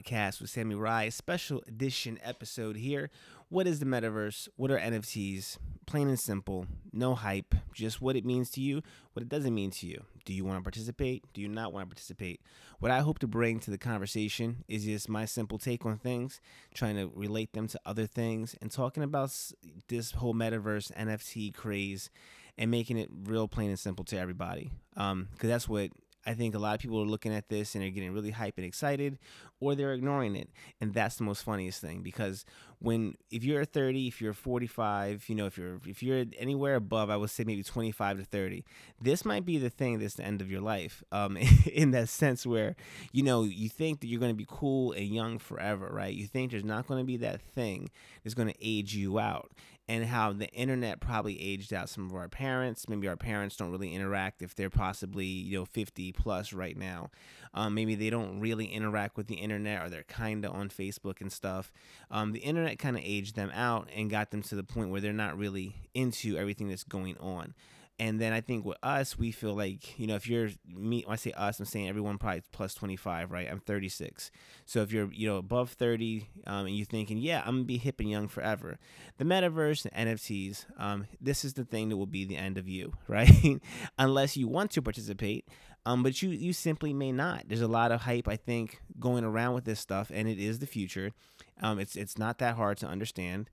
podcast with Sami Rye, special edition episode here. What is the metaverse? What are NFTs? Plain and simple, no hype, just what it means to you, what it doesn't mean to you. Do you want to participate? Do you not want to participate? What I hope to bring to the conversation is just my simple take on things, trying to relate them to other things, and talking about this whole metaverse NFT craze and making it real plain and simple to everybody. Because um, that's what I think a lot of people are looking at this and they're getting really hype and excited, or they're ignoring it, and that's the most funniest thing because when if you're 30, if you're 45, you know, if you're if you're anywhere above, I would say maybe 25 to 30, this might be the thing that's the end of your life, um, in that sense where you know you think that you're going to be cool and young forever, right? You think there's not going to be that thing that's going to age you out, and how the internet probably aged out some of our parents. Maybe our parents don't really interact if they're possibly you know 50 plus right now. Um, maybe they don't really interact with the internet or they're kind of on Facebook and stuff. Um, the internet kind of aged them out and got them to the point where they're not really into everything that's going on. And then I think with us, we feel like, you know, if you're me, when I say us, I'm saying everyone probably plus 25, right? I'm 36. So if you're, you know, above 30 um, and you're thinking, yeah, I'm to be hip and young forever, the metaverse and NFTs, um, this is the thing that will be the end of you, right? Unless you want to participate. Um, but you, you simply may not. There's a lot of hype, I think, going around with this stuff, and it is the future. Um, it's, it's not that hard to understand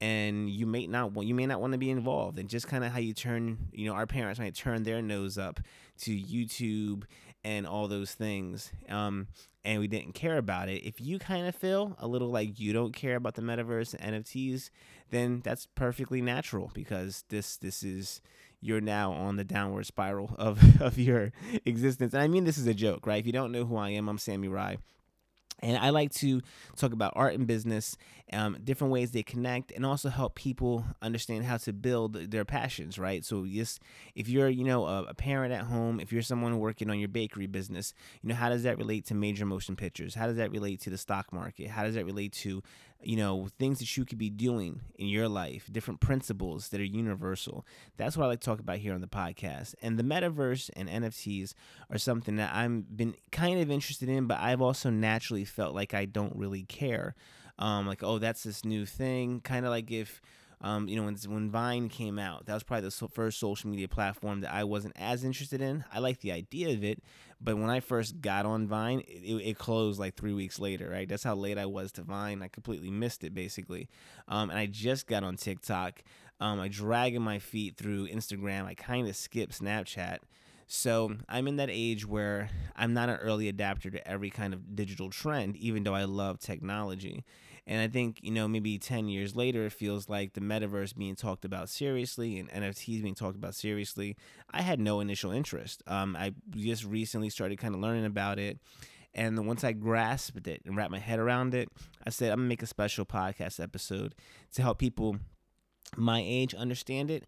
and you may not want you may not want to be involved and just kind of how you turn you know our parents might turn their nose up to youtube and all those things um, and we didn't care about it. If you kind of feel a little like you don't care about the metaverse and nfts then that's perfectly natural because this this is you're now on the downward spiral of of your existence. And i mean this is a joke right? If you don't know who i am i'm sami rye and I like to talk about art and business, um, different ways they connect, and also help people understand how to build their passions. Right. So, just if you're, you know, a, a, parent at home, if you're someone working on your bakery business, you know, how does that relate to major motion pictures? How does that relate to the stock market? How does that relate to you know, things that you could be doing in your life, different principles that are universal. That's what I like to talk about here on the podcast. And the metaverse and NFTs are something that I've been kind of interested in, but I've also naturally felt like I don't really care. Um, like, oh, that's this new thing. Kind of like if um, you know, when when Vine came out, that was probably the first social media platform that I wasn't as interested in. I like the idea of it, but when I first got on Vine, it, it, closed like three weeks later. Right, that's how late I was to Vine. I completely missed it basically. Um, and I just got on TikTok. Um, I dragging my feet through Instagram. I kind of skipped Snapchat. So I'm in that age where I'm not an early adapter to every kind of digital trend, even though I love technology. And I think, you know, maybe 10 years later, it feels like the metaverse being talked about seriously and NFTs being talked about seriously. I had no initial interest. Um, I just recently started kind of learning about it. And once I grasped it and wrapped my head around it, I said, I'm going to make a special podcast episode to help people my age understand it,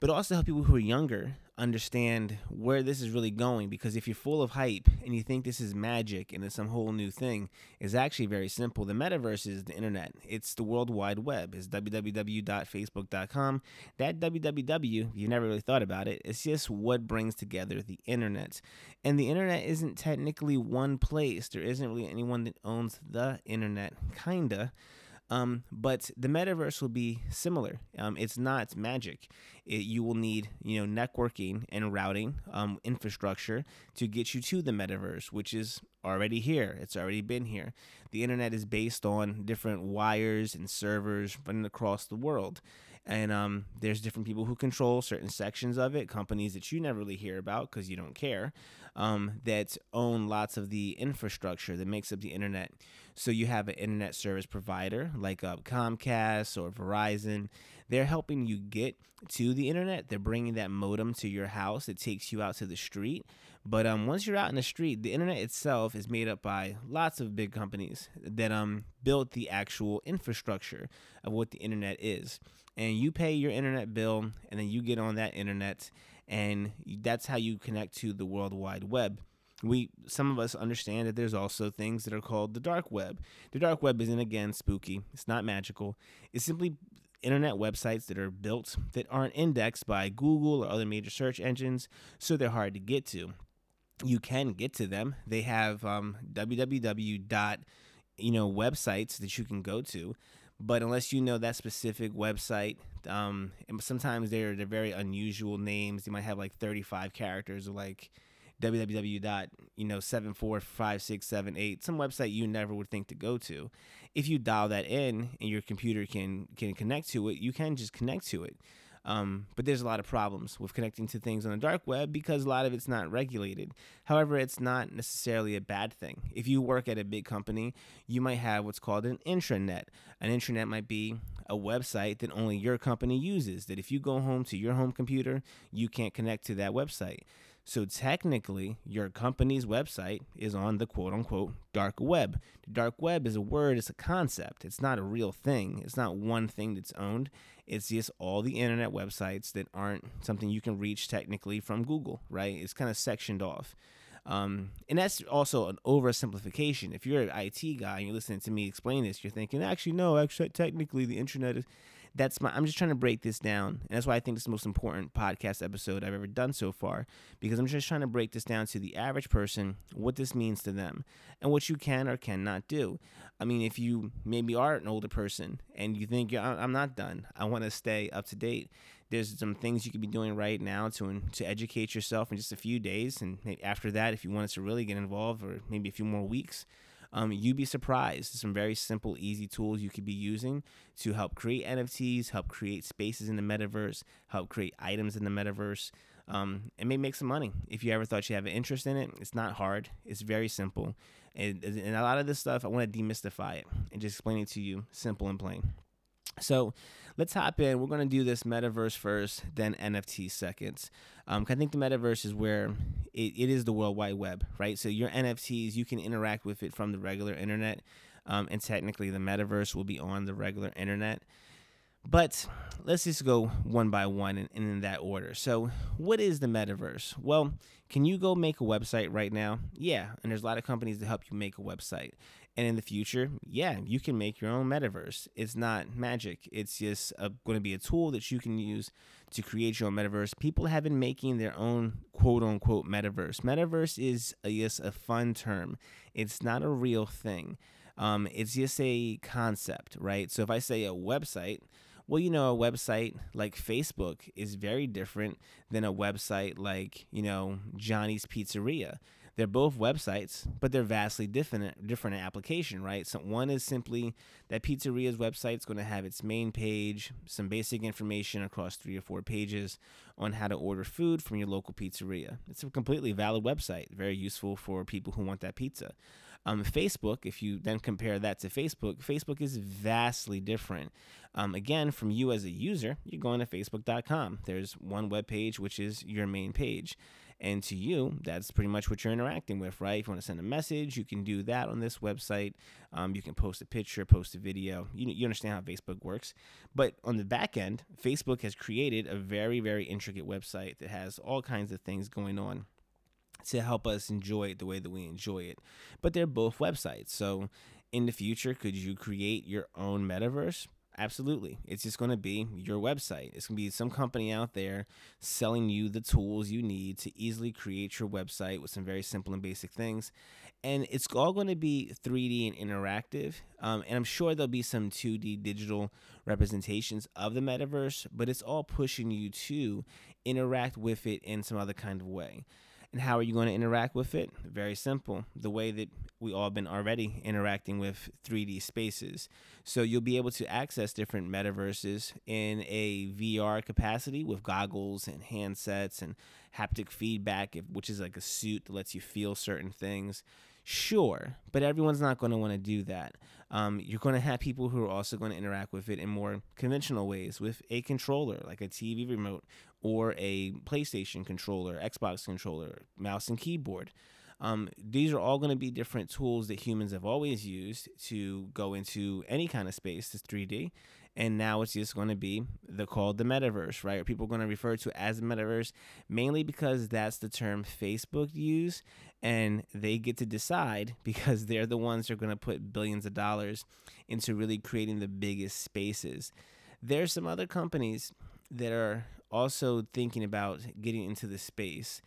but also help people who are younger understand where this is really going because if you're full of hype and you think this is magic and it's some whole new thing it's actually very simple. The metaverse is the internet. It's the world wide web. It's www.facebook.com that www you've never really thought about it. It's just what brings together the internet. And the internet isn't technically one place. There isn't really anyone that owns the internet kinda um, but the metaverse will be similar. Um, it's not magic. It, you will need, you know, networking and routing um, infrastructure to get you to the metaverse, which is already here. It's already been here. The internet is based on different wires and servers running across the world. And um, there's different people who control certain sections of it, companies that you never really hear about because you don't care, um, that own lots of the infrastructure that makes up the internet. So you have an internet service provider like uh, Comcast or Verizon. They're helping you get to the internet. They're bringing that modem to your house. It takes you out to the street. But um, once you're out in the street, the internet itself is made up by lots of big companies that um built the actual infrastructure of what the internet is. And you pay your internet bill, and then you get on that internet, and that's how you connect to the World Wide Web we some of us understand that there's also things that are called the dark web. The dark web isn't again spooky. It's not magical. It's simply internet websites that are built that aren't indexed by Google or other major search engines, so they're hard to get to. you can get to them. They have um, www dot you know websites that you can go to, but unless you know that specific website, um, sometimes they're they're very unusual names. You might have like 35 characters or like www dot you know seven four five six seven eight some website you never would think to go to if you dial that in and your computer can can connect to it you can just connect to it um, but there's a lot of problems with connecting to things on the dark web because a lot of it's not regulated. However, it's not necessarily a bad thing. If you work at a big company, you might have what's called an intranet. An intranet might be a website that only your company uses, that if you go home to your home computer, you can't connect to that website. So technically, your company's website is on the quote unquote dark web. The dark web is a word, it's a concept. It's not a real thing. It's not one thing that's owned. It's just all the internet websites that aren't something you can reach technically from Google, right? It's kind of sectioned off. Um, and that's also an oversimplification. If you're an IT guy and you're listening to me explain this, you're thinking, actually, no, actually, technically, the internet is that's my i'm just trying to break this down and that's why i think this is the most important podcast episode i've ever done so far because i'm just trying to break this down to the average person what this means to them and what you can or cannot do. I mean if you maybe are an older person and you think i'm not done. I want to stay up to date. There's some things you could be doing right now to to educate yourself in just a few days and eh, after that if you wanted to really get involved or maybe a few more weeks um, you'd be surprised. Some very simple, easy tools you could be using to help create NFTs, help create spaces in the metaverse, help create items in the metaverse, um, and maybe make some money. If you ever thought you have an interest in it, it's not hard. It's very simple. And, and a lot of this stuff, I want to demystify it and just explain it to you simple and plain. So let's hop in. We're to do this metaverse first, then NFT seconds. Um, I think the metaverse is where it, it is the World Wide Web, right? So your NFTs, you can interact with it from the regular internet. Um, and technically, the metaverse will be on the regular internet. But let's just go one by one and, in that order. So, what is the metaverse? Well, can you go make a website right now? Yeah, and there's a lot of companies that help you make a website. And in the future, yeah, you can make your own metaverse. It's not magic. It's just going to be a tool that you can use to create your own metaverse. People have been making their own quote unquote metaverse. Metaverse is a, just a fun term. It's not a real thing. Um, it's just a concept, right? So if I say a website, well, you know, a website like Facebook is very different than a website like, you know, Johnny's Pizzeria. They're both websites, but they're vastly different different application, right? So one is simply that pizzeria's website is going to have its main page, some basic information across three or four pages on how to order food from your local pizzeria. It's a completely valid website, very useful for people who want that pizza. Um, Facebook, if you then compare that to Facebook, Facebook is vastly different. Um, again, from you as a user, you're going to facebook.com. There's one web page, which is your main page. And to you, that's pretty much what you're interacting with, right? If you want to send a message, you can do that on this website. Um, you can post a picture, post a video. You, you understand how Facebook works. But on the back end, Facebook has created a very, very intricate website that has all kinds of things going on to help us enjoy it the way that we enjoy it. But they're both websites. So in the future, could you create your own metaverse? Absolutely. It's just going to be your website. It's going to be some company out there selling you the tools you need to easily create your website with some very simple and basic things. And it's all going to be 3D and interactive. Um, and I'm sure there'll be some 2D digital representations of the metaverse, but it's all pushing you to interact with it in some other kind of way. And how are you going to interact with it? Very simple. The way that we all been already interacting with 3D spaces. So you'll be able to access different metaverses in a VR capacity with goggles and handsets and haptic feedback, which is like a suit that lets you feel certain things. Sure, but everyone's not going to want to do that. Um, you're going to have people who are also going to interact with it in more conventional ways with a controller, like a TV remote or a PlayStation controller, Xbox controller, mouse and keyboard. Um, these are all going to be different tools that humans have always used to go into any kind of space that's 3D. And now it's just going to be the called the metaverse, right? People are going to refer to as the metaverse mainly because that's the term Facebook use, and they get to decide because they're the ones that are going to put billions of dollars into really creating the biggest spaces. There's some other companies that are also thinking about getting into the space.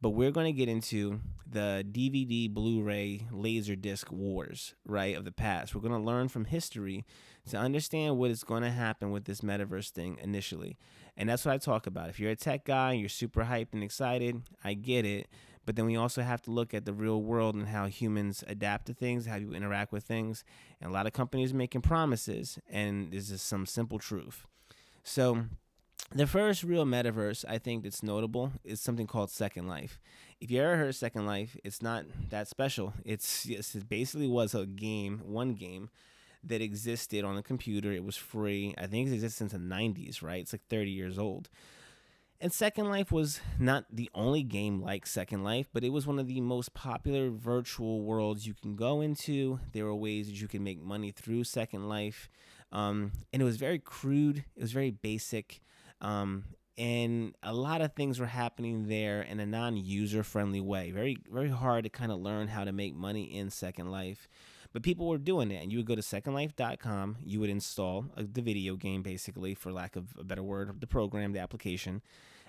but we're going to get into the DVD, Blu ray, Laserdisc wars, right, of the past. We're going to learn from history to understand what is going to happen with this metaverse thing initially. And that's what I talk about. If you're a tech guy, you're super hyped and excited, I get it. But then we also have to look at the real world and how humans adapt to things, how you interact with things. And a lot of companies making promises, and this is some simple truth. So, the first real metaverse I think that's notable is something called Second Life. If you ever heard of Second Life, it's not that special. It's, it basically was a game, one game that existed on a computer. It was free. I think it existed since the 90s, right? It's like 30 years old. And Second Life was not the only game like Second Life, but it was one of the most popular virtual worlds you can go into. There were ways that you can make money through Second Life. Um, and it was very crude, it was very basic. Um, and a lot of things were happening there in a non-user friendly way. Very very hard to kind of learn how to make money in Second Life. But people were doing it, and you would go to secondlife.com, you would install a, the video game basically for lack of a better word, the program, the application,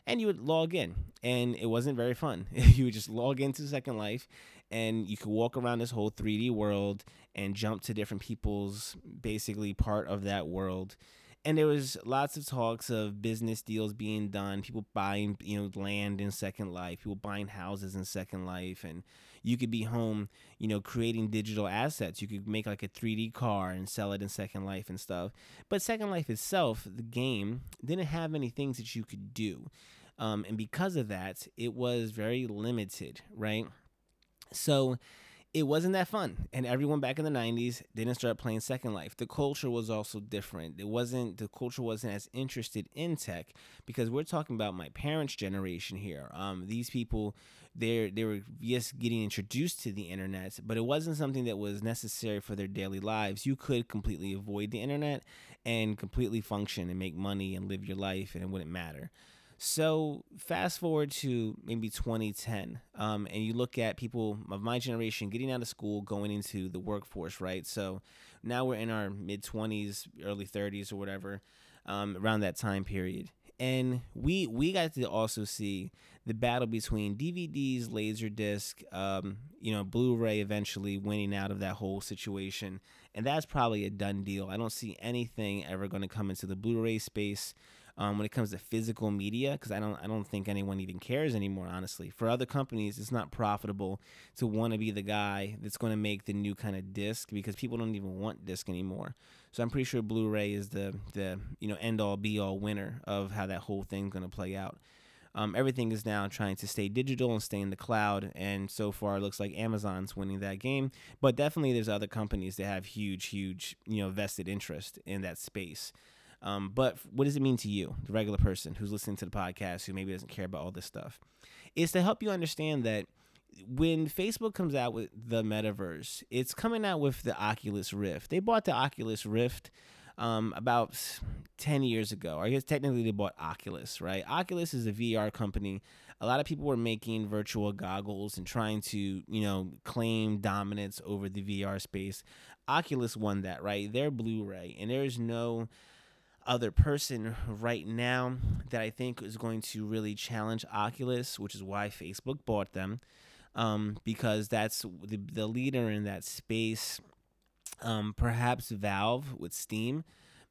and you would log in. And it wasn't very fun. you would just log into Second Life and you could walk around this whole 3D world and jump to different people's basically part of that world and there was lots of talks of business deals being done people buying you know land in second life people buying houses in second life and you could be home you know creating digital assets. You could make like a 3d car and sell it in second life and stuff. But second life itself the game didn't have many things that you could do. Um, and because of that it was very limited right? So it wasn't that fun. And everyone back in the 90s didn't start playing Second Life. The culture was also different. It wasn't the culture wasn't as interested in tech because we're talking about my parents' generation here. Um, these people they they were just getting introduced to the internet, but it wasn't something that was necessary for their daily lives. You could completely avoid the internet and completely function and make money and live your life and it wouldn't matter. So fast forward to maybe 2010, um, and you look at people of my generation getting out of school, going into the workforce, right? So now we're in our mid 20s, early 30s, or whatever, um, around that time period, and we we got to also see the battle between DVDs, Laserdisc, um, you know, Blu-ray eventually winning out of that whole situation, and that's probably a done deal. I don't see anything ever going to come into the Blu-ray space um, when it comes to physical media because I don't I don't think anyone even cares anymore. Honestly, for other companies, it's not profitable to want to be the guy that's going to make the new kind of disc because people don't even want disc anymore. So I'm pretty sure Blu-ray is the the you know end all be all winner of how that whole thing's going to play out. Um, everything is now trying to stay digital and stay in the cloud. And so far, it looks like Amazon's winning that game. But definitely, there's other companies that have huge, huge, you know, vested interest in that space. Um, but what does it mean to you, the regular person who's listening to the podcast, who maybe doesn't care about all this stuff? Is to help you understand that when Facebook comes out with the metaverse, it's coming out with the Oculus Rift. They bought the Oculus Rift um, about 10 years ago. I guess technically they bought Oculus, right? Oculus is a VR company. A lot of people were making virtual goggles and trying to, you know, claim dominance over the VR space. Oculus won that, right? They're Blu ray, and there's no other person right now that I think is going to really challenge Oculus, which is why Facebook bought them, um, because that's the, the leader in that space. Um, perhaps Valve with Steam,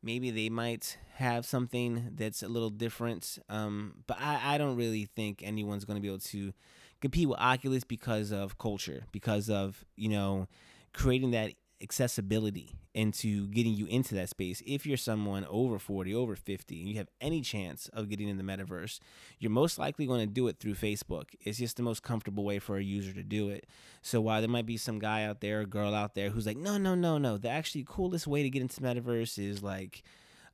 maybe they might have something that's a little different. Um, but I, I don't really think anyone's going to be able to compete with Oculus because of culture, because of you know creating that accessibility into getting you into that space. If you're someone over 40, over 50, and you have any chance of getting in the metaverse, you're most likely going to do it through Facebook. It's just the most comfortable way for a user to do it. So while there might be some guy out there, a girl out there who's like, no, no, no, no, the actually coolest way to get into metaverse is like,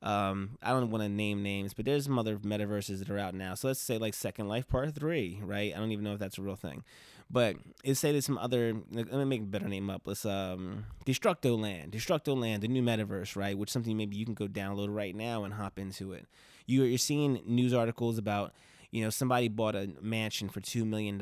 um, I don't want to name names, but there's some other metaverses that are out now. So let's say like Second Life Part Three, right? I don't even know if that's a real thing. But let's say there's some other. Let me make a better name up. Let's um, Destructoland, Destructo Land, the new metaverse, right? Which something maybe you can go download right now and hop into it. You, you're seeing news articles about you know, somebody bought a mansion for $2 million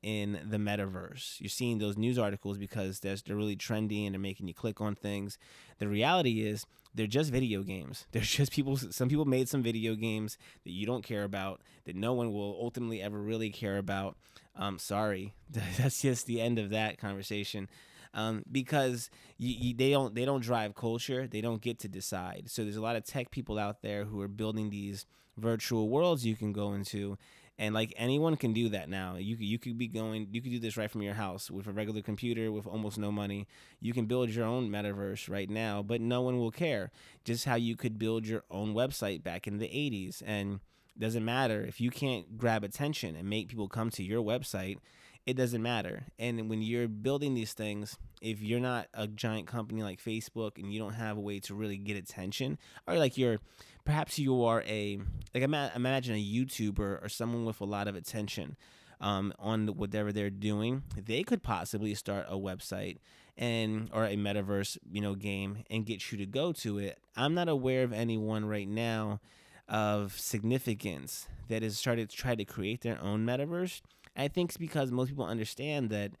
in the metaverse. You're seeing those news articles because they're really trendy and they're making you click on things. The reality is, they're just video games. They're just people. Some people made some video games that you don't care about, that no one will ultimately ever really care about. Um, sorry, that's just the end of that conversation. Um, because you, you, they don't they don't drive culture. They don't get to decide. So there's a lot of tech people out there who are building these virtual worlds you can go into and like anyone can do that now. You could, you could be going you could do this right from your house with a regular computer with almost no money. You can build your own metaverse right now but no one will care. Just how you could build your own website back in the 80s and doesn't matter. If you can't grab attention and make people come to your website it doesn't matter. And when you're building these things if you're not a giant company like facebook and you don't have a way to really get attention or like you're perhaps you are a like imagine a YouTuber or someone with a lot of attention um, on whatever they're doing. They could possibly start a website and or a metaverse you know game and get you to go to it. I'm not aware of anyone right now of significance that has started to try to create their own metaverse. I think it's because most people understand that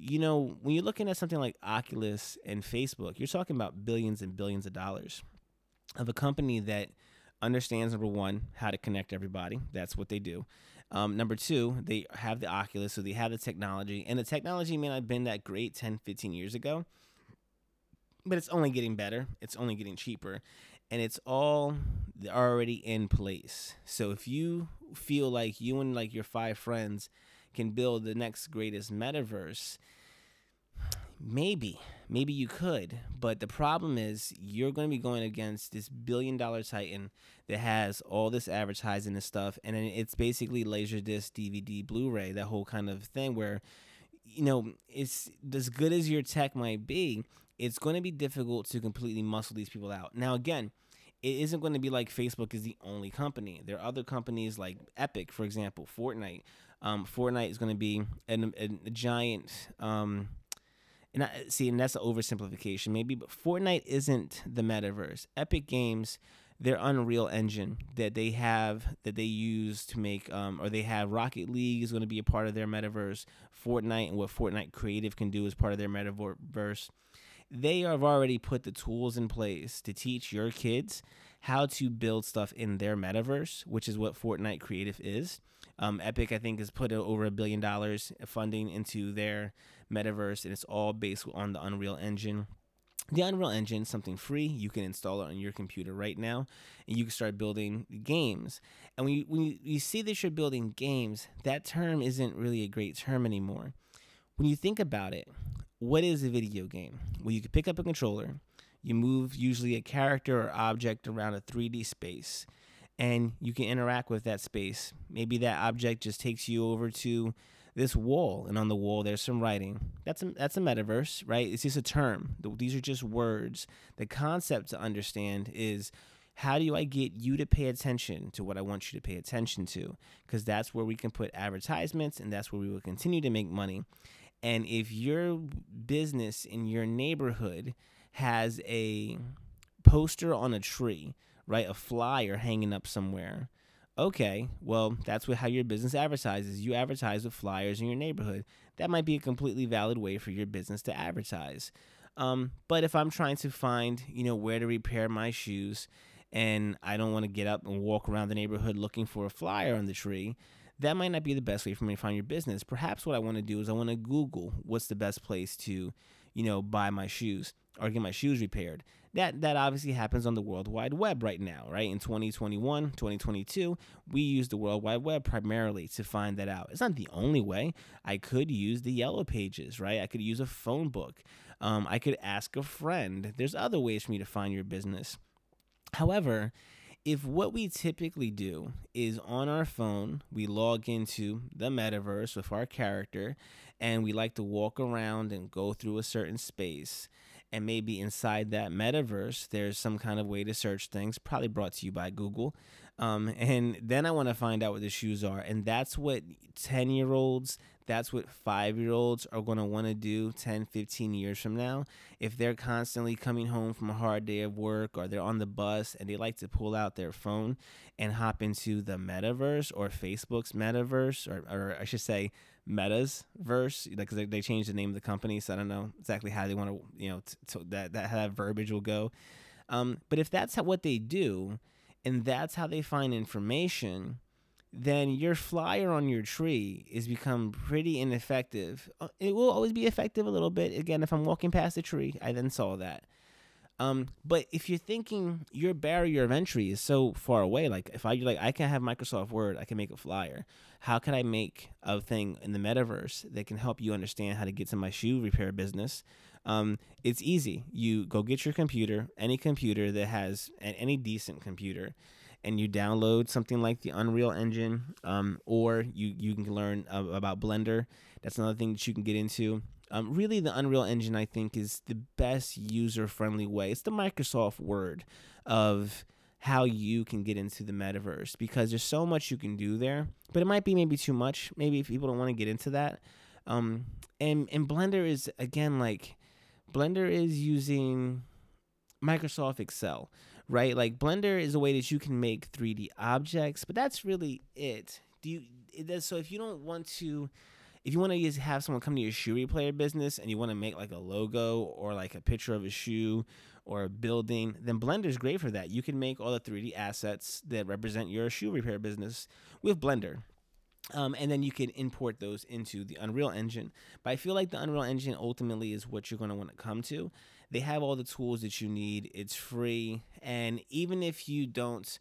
you know, when you're looking at something like Oculus and Facebook, you're talking about billions and billions of dollars of a company that understands number one how to connect everybody. That's what they do. Um, number two, they have the Oculus, so they have the technology, and the technology may not have been that great 10, 15 years ago, but it's only getting better. It's only getting cheaper, and it's all already in place. So if you feel like you and like your five friends can build the next greatest metaverse, maybe maybe you could but the problem is you're going to be going against this billion dollar titan that has all this advertising and stuff and it's basically laserdisc dvd blu-ray that whole kind of thing where you know it's as good as your tech might be it's going to be difficult to completely muscle these people out now again it isn't going to be like Facebook is the only company. There are other companies like Epic, for example, Fortnite. Um, Fortnite is going to be an, a giant um, and I, see, and that's an oversimplification, maybe, but Fortnite isn't the metaverse. Epic Games, their Unreal Engine that they have that they use to make, um, or they have Rocket League is going to be a part of their metaverse. Fortnite and what Fortnite Creative can do as part of their metaverse. They have already put the tools in place to teach your kids how to build stuff in their metaverse, which is what Fortnite Creative is. Um, Epic, I think, has put over a billion dollars of funding into their metaverse, and it's all based on the Unreal Engine. The Unreal Engine is something free. You can install it on your computer right now, and you can start building games. And when you, when you, you see that you're building games, that term isn't really a great term anymore. When you think about it, what is a video game? Well, you can pick up a controller, you move usually a character or object around a 3D space, and you can interact with that space. Maybe that object just takes you over to this wall, and on the wall there's some writing. That's a, that's a metaverse, right? It's just a term. These are just words. The concept to understand is how do I get you to pay attention to what I want you to pay attention to? Because that's where we can put advertisements, and that's where we will continue to make money. And if your business in your neighborhood has a poster on a tree, right, a flyer hanging up somewhere okay, well, that's what, how your business advertises. You advertise with flyers in your neighborhood. That might be a completely valid way for your business to advertise. Um, but if I'm trying to find, you know, where to repair my shoes and I don't want to get up and walk around the neighborhood looking for a flyer on the tree, that might not be the best way for me to find your business. Perhaps what I want to do is I want to Google what's the best place to, you know, buy my shoes or get my shoes repaired. That that obviously happens on the World Wide Web right now, right? In 2021, 2022, we use the World Wide Web primarily to find that out. It's not the only way. I could use the Yellow Pages, right? I could use a phone book. Um, I could ask a friend. There's other ways for me to find your business. However, if what we typically do is on our phone, we log into the metaverse with our character and we like to walk around and go through a certain space and maybe inside that metaverse there's some kind of way to search things probably brought to you by google. Um, and then i want to find out what the shoes are and that's what 10 year olds that's what five year olds are going to want to do 10, 15 years from now. If they're constantly coming home from a hard day of work or they're on the bus and they like to pull out their phone and hop into the metaverse or Facebook's metaverse, or, or I should say, Meta's verse, because they, they changed the name of the company, so I don't know exactly how they want to, you know, t- t- that that how that verbiage will go. Um, but if that's how, what they do, and that's how they find information, then your flyer on your tree is become pretty ineffective. Uh, it will always be effective a little bit. Again, if I'm walking past a tree, I then saw that. Um, but if you're thinking your barrier of entry is so far away, like if I like I can have Microsoft Word, I can make a flyer. How can I make a thing in the metaverse that can help you understand how to get to my shoe repair business? Um, it's easy. You go get your computer, any computer that has any decent computer, and you download something like the Unreal Engine, um, or you you can learn uh, about Blender. That's another thing that you can get into. Um, really, the Unreal Engine I think is the best user friendly way. It's the Microsoft Word of how you can get into the metaverse because there's so much you can do there, but it might be maybe too much. Maybe if people don't want to get into that. Um, and and Blender is again like Blender is using Microsoft Excel, right? Like Blender is a way that you can make 3D objects, but that's really it. Do you it, so if you don't want to if you want to just have someone come to your shoe replayer business and you want to make like a logo or like a picture of a shoe or a building, then Blender is great for that. You can make all the 3D assets that represent your shoe repair business with Blender. Um, and then you can import those into the Unreal Engine. But I feel like the Unreal Engine ultimately is what you're going to want to come to. They have all the tools that you need, it's free. And even if you don't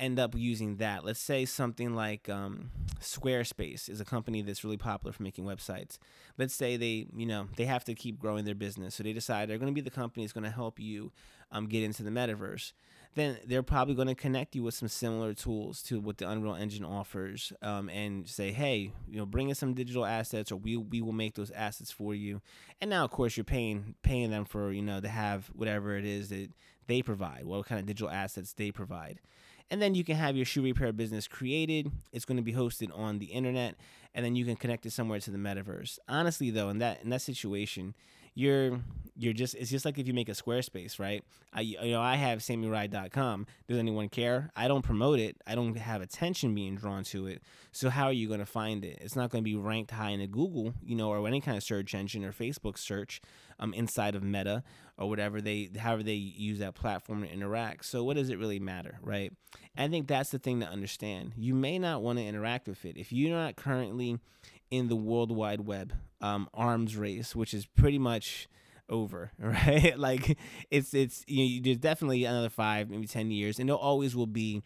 end up using that, let's say something like um, Squarespace is a company that's really popular for making websites. Let's say they, you know, they have to keep growing their business. So they decide they're going to be the company that's going to help you um, get into the metaverse then they're probably going to connect you with some similar tools to what the Unreal Engine offers, um, and say, hey, you know, bring us some digital assets, or we we will make those assets for you. And now, of course, you're paying paying them for you know to have whatever it is that they provide, what kind of digital assets they provide. And then you can have your shoe repair business created. It's going to be hosted on the internet, and then you can connect it somewhere to the metaverse. Honestly, though, in that in that situation, you're you're just it's just like if you make a Squarespace, right? I you know I have sammyride.com. Does anyone care? I don't promote it. I don't have attention being drawn to it. So how are you going to find it? It's not going to be ranked high in a Google, you know, or any kind of search engine or Facebook search um, inside of Meta or whatever they however they use that platform to interact. So what does it really matter, right? I think that's the thing to understand. You may not want to interact with it if you're not currently in the World Wide Web um, arms race, which is pretty much over, right? like it's it's you know, there's definitely another five, maybe ten years, and there always will be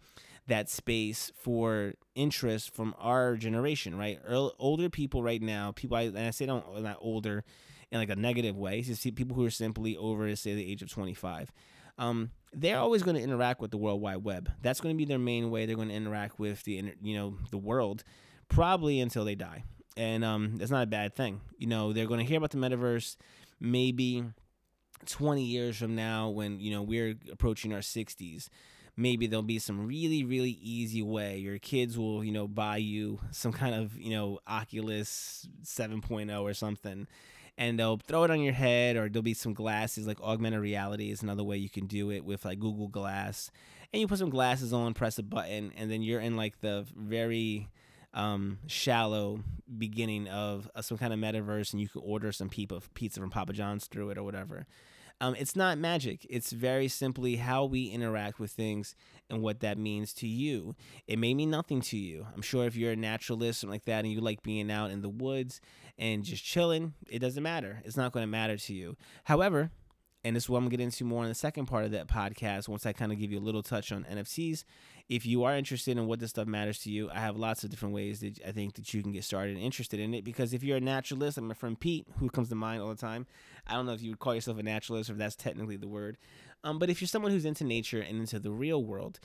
that space for interest from our generation, right? Older people right now, people I, and I say don't not older in like a negative way. You see people who are simply over, say, the age of 25. Um, they're always going to interact with the World Wide Web. That's going to be their main way they're going to interact with the you know the world, probably until they die and um, it's not a bad thing. You know, they're going to hear about the metaverse maybe 20 years from now when you know we're approaching our 60s. Maybe there'll be some really, really easy way. Your kids will, you know, buy you some kind of, you know, Oculus 7.0 or something, and they'll throw it on your head, or there'll be some glasses like augmented reality is another way you can do it with like Google Glass, and you put some glasses on, press a button, and then you're in like the very um, shallow beginning of uh, some kind of metaverse, and you can order some pizza from Papa John's through it or whatever. Um, it's not magic. It's very simply how we interact with things and what that means to you. It may mean nothing to you. I'm sure if you're a naturalist or like that and you like being out in the woods and just chilling, it doesn't matter. It's not going to matter to you. However, and this is what I'm going to get into more in the second part of that podcast once I kind of give you a little touch on NFTs if you are interested in what this stuff matters to you, I have lots of different ways that I think that you can get started and interested in it. Because if you're a naturalist, I'm my friend Pete, who comes to mind all the time. I don't know if you would call yourself a naturalist or if that's technically the word. Um, but if you're someone who's into nature and into the real world,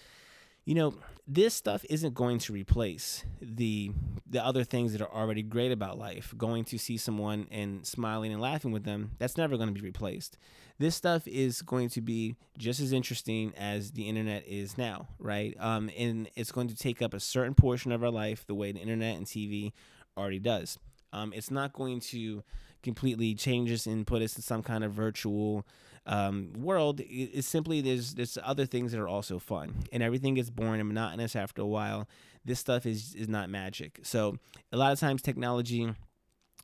you know this stuff isn't going to replace the the other things that are already great about life. Going to see someone and smiling and laughing with them that's never going to be replaced. This stuff is going to be just as interesting as the internet is now right? Um, and it's going to take up a certain portion of our life the way the internet and tv already does. Um, it's not going to completely change us and put us in some kind of virtual um, world. is simply there's there's other things that are also fun, and everything gets boring and monotonous after a while. This stuff is is not magic. So a lot of times technology,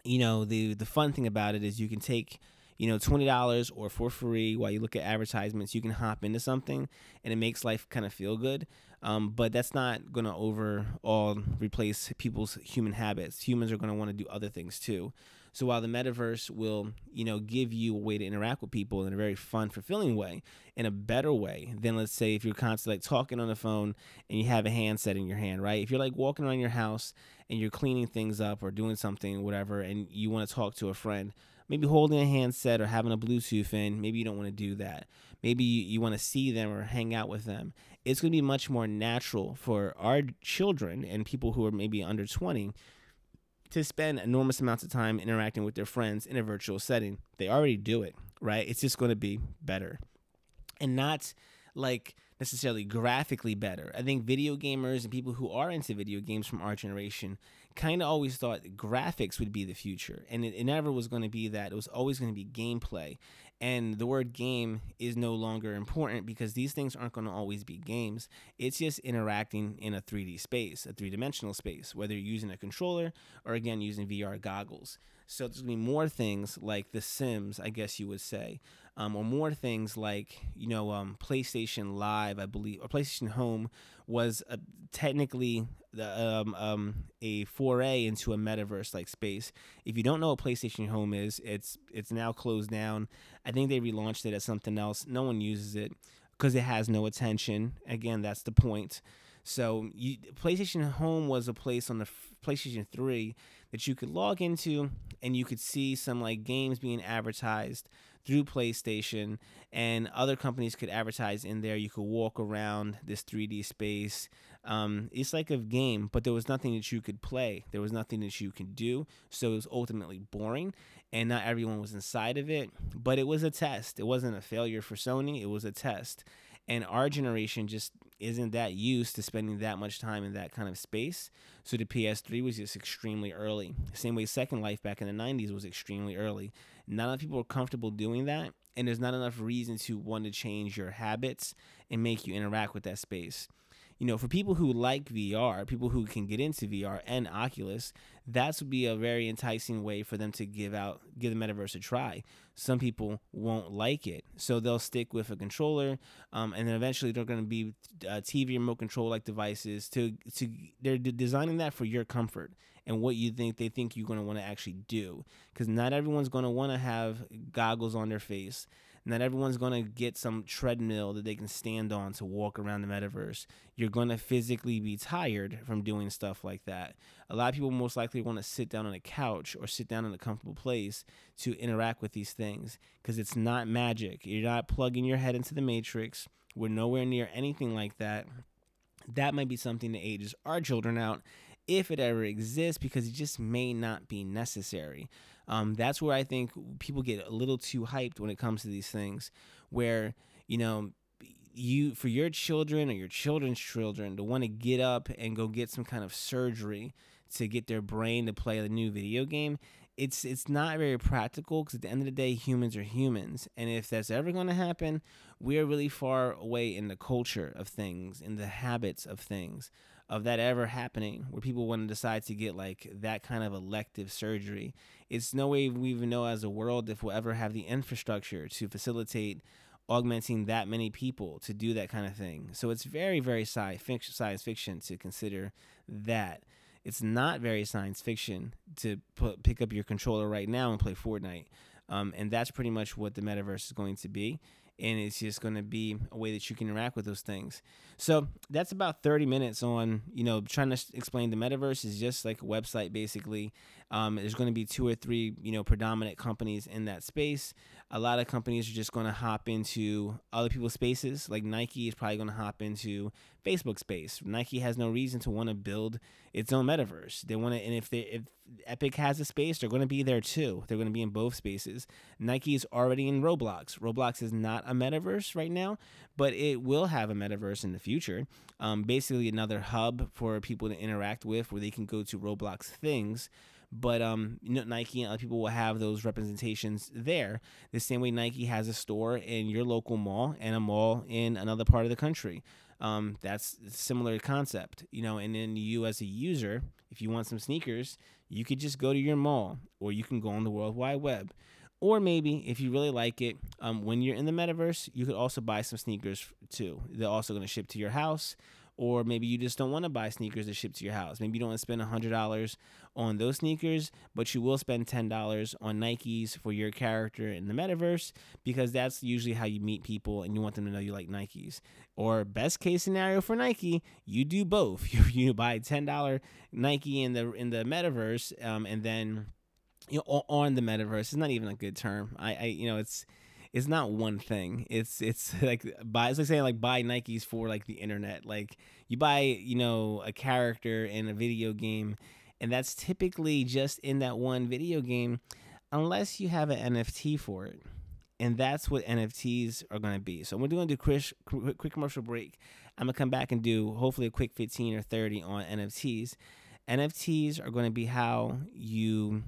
you know, the the fun thing about it is you can take you know, twenty dollars or for free while you look at advertisements, you can hop into something and it makes life kind of feel good. Um, but that's not going to overall replace people's human habits. Humans are going to want to do other things too. So while the metaverse will, you know, give you a way to interact with people in a very fun, fulfilling way, in a better way than let's say if you're constantly like talking on the phone and you have a handset in your hand, right? If you're like walking around your house and you're cleaning things up or doing something, whatever, and you want to talk to a friend, maybe holding a handset or having a Bluetooth in, maybe you don't want to do that. Maybe you, you want to see them or hang out with them. It's going to be much more natural for our children and people who are maybe under 20 to spend enormous amounts of time interacting with their friends in a virtual setting. They already do it, right? It's just going to be better. And not like necessarily graphically better. I think video gamers and people who are into video games from our generation kind of always thought graphics would be the future. And it, it never was going to be that. It was always going to be gameplay. And the word game is no longer important because these things aren't going to always be games. It's just interacting in a 3D space, a three dimensional space, whether you're using a controller or again using VR goggles. So there's going to be more things like The Sims, I guess you would say, um, or more things like you know um, PlayStation Live, I believe, or PlayStation Home was a, technically the, um, um, a foray into a metaverse like space. If you don't know what PlayStation Home is, it's it's now closed down. I think they relaunched it as something else. No one uses it because it has no attention. Again, that's the point. So you, PlayStation Home was a place on the PlayStation 3 that you could log into and you could see some like games being advertised through PlayStation, and other companies could advertise in there. You could walk around this 3D space. Um, it's like a game, but there was nothing that you could play. There was nothing that you could do. So it was ultimately boring, and not everyone was inside of it. But it was a test. It wasn't a failure for Sony. It was a test. And our generation just isn't that used to spending that much time in that kind of space. So the PS3 was just extremely early. Same way Second Life back in the 90s was extremely early. Not enough people are comfortable doing that, and there's not enough reason to want to change your habits and make you interact with that space you know, for people who like VR, people who can get into VR and Oculus, that would be a very enticing way for them to give out, give the metaverse a try. Some people won't like it, so they'll stick with a controller, um, and then eventually they're going to be uh, TV remote control like devices. To to they're designing that for your comfort and what you think they think you're going to want to actually do, because not everyone's going to want to have goggles on their face not everyone's going to get some treadmill that they can stand on to walk around the metaverse. You're going to physically be tired from doing stuff like that. A lot of people most likely want to sit down on a couch or sit down in a comfortable place to interact with these things because it's not magic. You're not plugging your head into the matrix. We're nowhere near anything like that. That might be something that ages our children out if it ever exists because it just may not be necessary. Um, that's where I think people get a little too hyped when it comes to these things, where you know you for your children or your children's children to want to get up and go get some kind of surgery to get their brain to play a new video game it's it's not very practical because at the end of the day humans are humans and if that's ever going to happen we are really far away in the culture of things in the habits of things of that ever happening where people want to decide to get like that kind of elective surgery. It's no way we even know as a world if we'll ever have the infrastructure to facilitate augmenting that many people to do that kind of thing. So it's very, very sci science fiction to consider that. It's not very science fiction to put, pick up your controller right now and play Fortnite. Um, and that's pretty much what the metaverse is going to be and it's just going to be a way that you can interact with those things. So that's about 30 minutes on, you know, trying to explain the metaverse is just like a website basically. Um, there's going to be two or three, you know, predominant companies in that space. A lot of companies are just going to hop into other people's spaces. Like Nike is probably going to hop into Facebook space. Nike has no reason to want to build its own metaverse. They want to, and if they if Epic has a space, they're going to be there too. They're going to be in both spaces. Nike is already in Roblox. Roblox is not a metaverse right now, but it will have a metaverse in the future. Um, basically, another hub for people to interact with, where they can go to Roblox things but um, you know, Nike and other people will have those representations there. The same way Nike has a store in your local mall and a mall in another part of the country. Um, that's similar concept, you know. And then you, as a user, if you want some sneakers, you could just go to your mall, or you can go on the World Wide Web. Or maybe if you really like it, um, when you're in the metaverse, you could also buy some sneakers too. They're also going to ship to your house or maybe you just don't want to buy sneakers to ship to your house. Maybe you don't want to spend $100 on those sneakers, but you will spend $10 on Nikes for your character in the metaverse because that's usually how you meet people and you want them to know you like Nikes. Or best case scenario for Nike, you do both. You, you buy $10 Nike in the in the metaverse um, and then you know on the metaverse. It's not even a good term. I, I you know it's it's not one thing. It's it's like buy it's like saying like buy Nikes for like the internet. Like you buy, you know, a character in a video game and that's typically just in that one video game unless you have an NFT for it. And that's what NFTs are going to be. So we're going to do quick, quick commercial break. I'm going to come back and do hopefully a quick 15 or 30 on NFTs. NFTs are going to be how you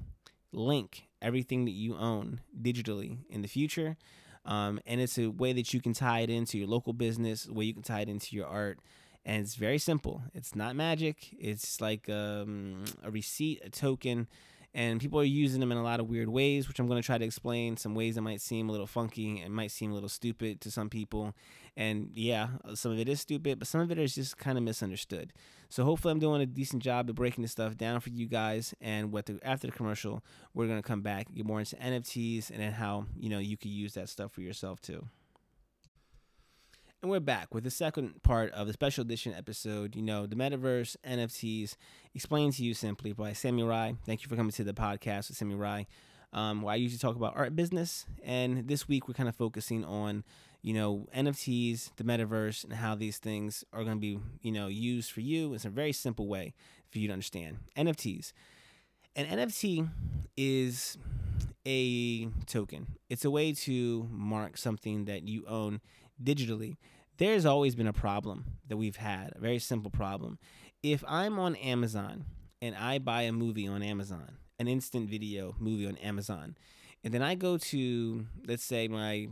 link everything that you own digitally in the future. Um, and it's a way that you can tie it into your local business, way you can tie it into your art. And it's very simple. It's not magic. It's like um, a receipt, a token, and people are using them in a lot of weird ways, which I'm going to try to explain. Some ways that might seem a little funky and might seem a little stupid to some people. And yeah, some of it is stupid, but some of it is just kind of misunderstood. So hopefully, I'm doing a decent job of breaking this stuff down for you guys. And what the, after the commercial, we're to come back, get more into NFTs, and then how you know you could use that stuff for yourself too. And we're back with the second part of the special edition episode. You know, the metaverse, NFTs, explained to you simply by Sami Rye. Thank you for coming to the podcast with Sami Rye, um, where I usually talk about art business. And this week we're kind of focusing on, you know, NFTs, the metaverse, and how these things are going to be, you know, used for you. It's a very simple way for you to understand NFTs. An NFT is a token. It's a way to mark something that you own digitally, there's always been a problem that we've had, a very simple problem. If I'm on Amazon and I buy a movie on Amazon, an instant video movie on Amazon, and then I go to, let's say, my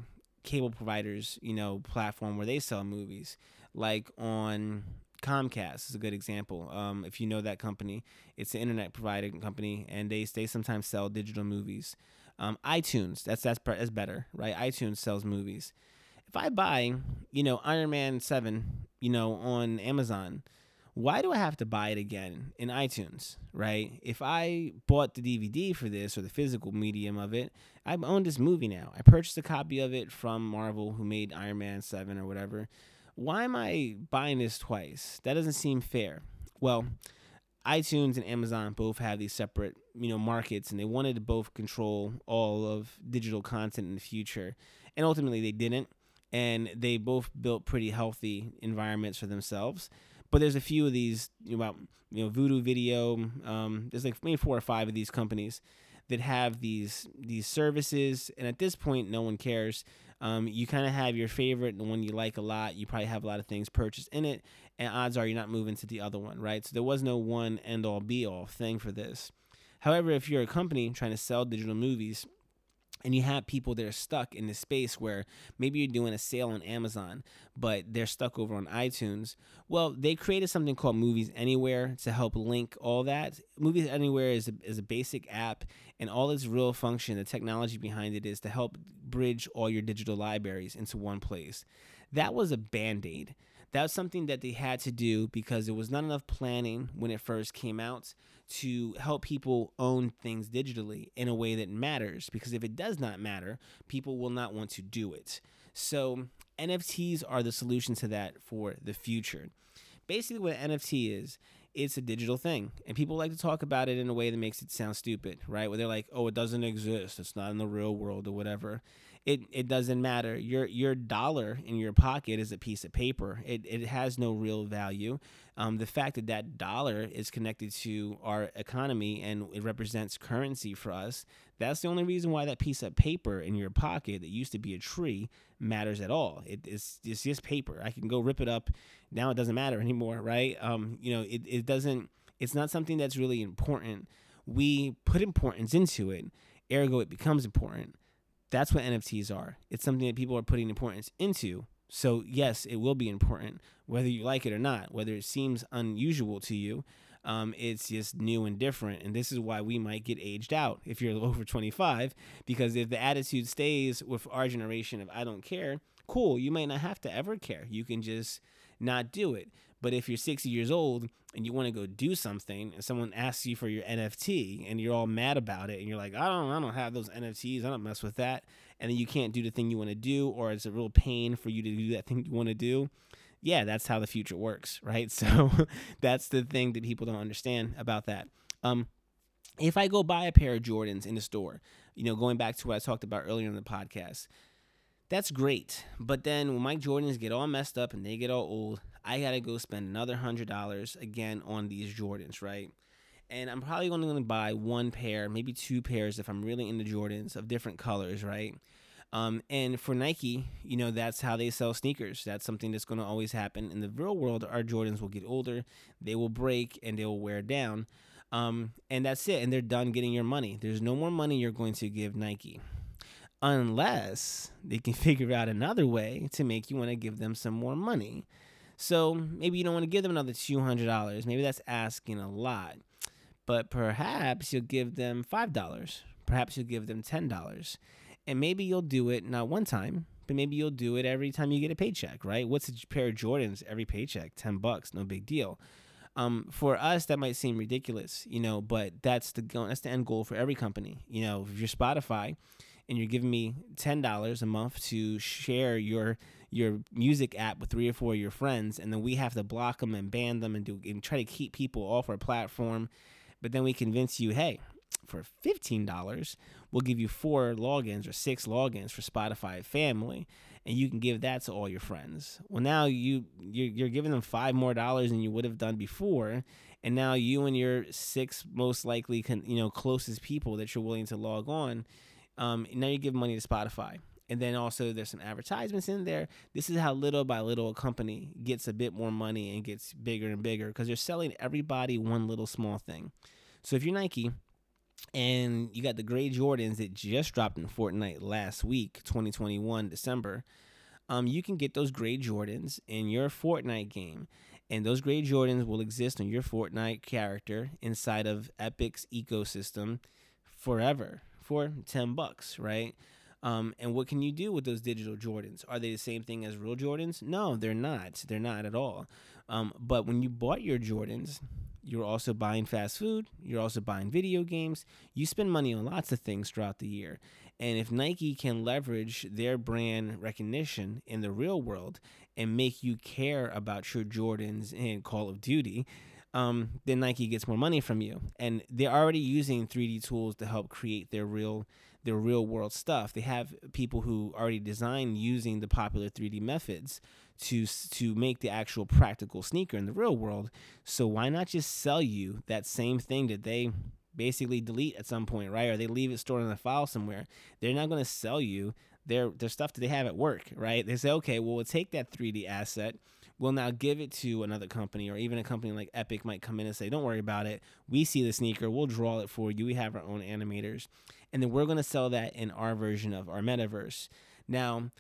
cable providers, you know, platform where they sell movies, like on Comcast is a good example. Um, if you know that company, it's an internet provider company, and they they sometimes sell digital movies. Um, iTunes, that's that's that's better, right? iTunes sells movies if I buy, you know, Iron Man 7, you know, on Amazon, why do I have to buy it again in iTunes, right? If I bought the DVD for this or the physical medium of it, I own this movie now. I purchased a copy of it from Marvel, who made Iron Man 7 or whatever. Why am I buying this twice? That doesn't seem fair. Well, iTunes and Amazon both have these separate, you know, markets and they wanted to both control all of digital content in the future. And ultimately they didn't and they both built pretty healthy environments for themselves. But there's a few of these you know, about you know Vudu Video. Um, there's like maybe four or five of these companies that have these these services, and at this point, no one cares. Um, you kind of have your favorite, the one you like a lot. You probably have a lot of things purchased in it, and odds are you're not moving to the other one, right? So there was no one end all be all thing for this. However, if you're a company trying to sell digital movies, and you have people that are stuck in this space where maybe you're doing a sale on Amazon, but they're stuck over on iTunes. Well, they created something called Movies Anywhere to help link all that. Movies Anywhere is a, is a basic app, and all its real function, the technology behind it, is to help bridge all your digital libraries into one place. That was a band aid. That was something that they had to do because there was not enough planning when it first came out to help people own things digitally in a way that matters. Because if it does not matter, people will not want to do it. So, NFTs are the solution to that for the future. Basically, what NFT is, it's a digital thing. And people like to talk about it in a way that makes it sound stupid, right? Where they're like, oh, it doesn't exist. It's not in the real world or whatever it it doesn't matter. Your your dollar in your pocket is a piece of paper. It it has no real value. Um, the fact that that dollar is connected to our economy and it represents currency for us. That's the only reason why that piece of paper in your pocket that used to be a tree matters at all. It, it's it's just paper. I can go rip it up. Now it doesn't matter anymore, right? Um, you know, it it doesn't. It's not something that's really important we put importance into it, ergo it becomes important. That's what NFTs are. It's something that people are putting importance into. So, yes, it will be important, whether you like it or not, whether it seems unusual to you. Um, it's just new and different. And this is why we might get aged out if you're over 25, because if the attitude stays with our generation of I don't care, cool, you might not have to ever care. You can just not do it. But if you're 60 years old and you want to go do something and someone asks you for your NFT and you're all mad about it and you're like, I don't I don't have those NFTs, I don't mess with that, and then you can't do the thing you want to do or it's a real pain for you to do that thing you want to do. Yeah, that's how the future works, right? So that's the thing that people don't understand about that. Um if I go buy a pair of Jordans in the store, you know, going back to what I talked about earlier in the podcast, that's great. But then when my Jordans get all messed up and they get all old, I gotta go spend another hundred dollars again on these Jordans, right? And I'm probably only gonna buy one pair, maybe two pairs if I'm really into Jordans of different colors, right? Um, and for Nike, you know, that's how they sell sneakers. That's something that's going to always happen. In the real world, our Jordans will get older, they will break, and they will wear down. Um, and that's it. And they're done getting your money. There's no more money you're going to give Nike unless they can figure out another way to make you want to give them some more money. So maybe you don't want to give them another $200. Maybe that's asking a lot. But perhaps you'll give them $5. Perhaps you'll give them $10. And maybe you'll do it not one time, but maybe you'll do it every time you get a paycheck, right? What's a pair of Jordans every paycheck? 10 bucks, no big deal. Um, for us, that might seem ridiculous, you know, but that's the go- that's the end goal for every company. You know, if you're Spotify, and you're giving me ten dollars a month to share your your music app with three or four of your friends, and then we have to block them and ban them and do and try to keep people off our platform. But then we convince you, hey, for fifteen dollars, we'll give you four logins or six logins for Spotify Family, and you can give that to all your friends. Well, now you you're, you're giving them five more dollars than you would have done before, and now you and your six most likely con, you know closest people that you're willing to log on um, now you give money to Spotify. And then also there's some advertisements in there. This is how little by little a company gets a bit more money and gets bigger and bigger because they're selling everybody one little small thing. So if you're Nike and you got the gray Jordans that just dropped in Fortnite last week, 2021 December, um, you can get those gray Jordans in your Fortnite game. And those gray Jordans will exist on your Fortnite character inside of Epic's ecosystem forever for 10 bucks, right? Um, and what can you do with those digital Jordans? Are they the same thing as real Jordans? No, they're not. They're not at all. Um, but when you bought your Jordans, you're also buying fast food. You're also buying video games. You spend money on lots of things throughout the year. And if Nike can leverage their brand recognition in the real world and make you care about your Jordans and Call of Duty, um, then Nike gets more money from you. And they're already using 3D tools to help create their real their real world stuff. They have people who already design using the popular 3D methods to to make the actual practical sneaker in the real world. So why not just sell you that same thing that they basically delete at some point, right? Or they leave it stored in a file somewhere. They're not going to sell you their their stuff that they have at work, right? They say, okay, well, we'll take that 3D asset will now give it to another company or even a company like Epic might come in and say, Don't worry about it. We see the sneaker, we'll draw it for you. We have our own animators. And then we're going to sell that in our version of our metaverse. Now,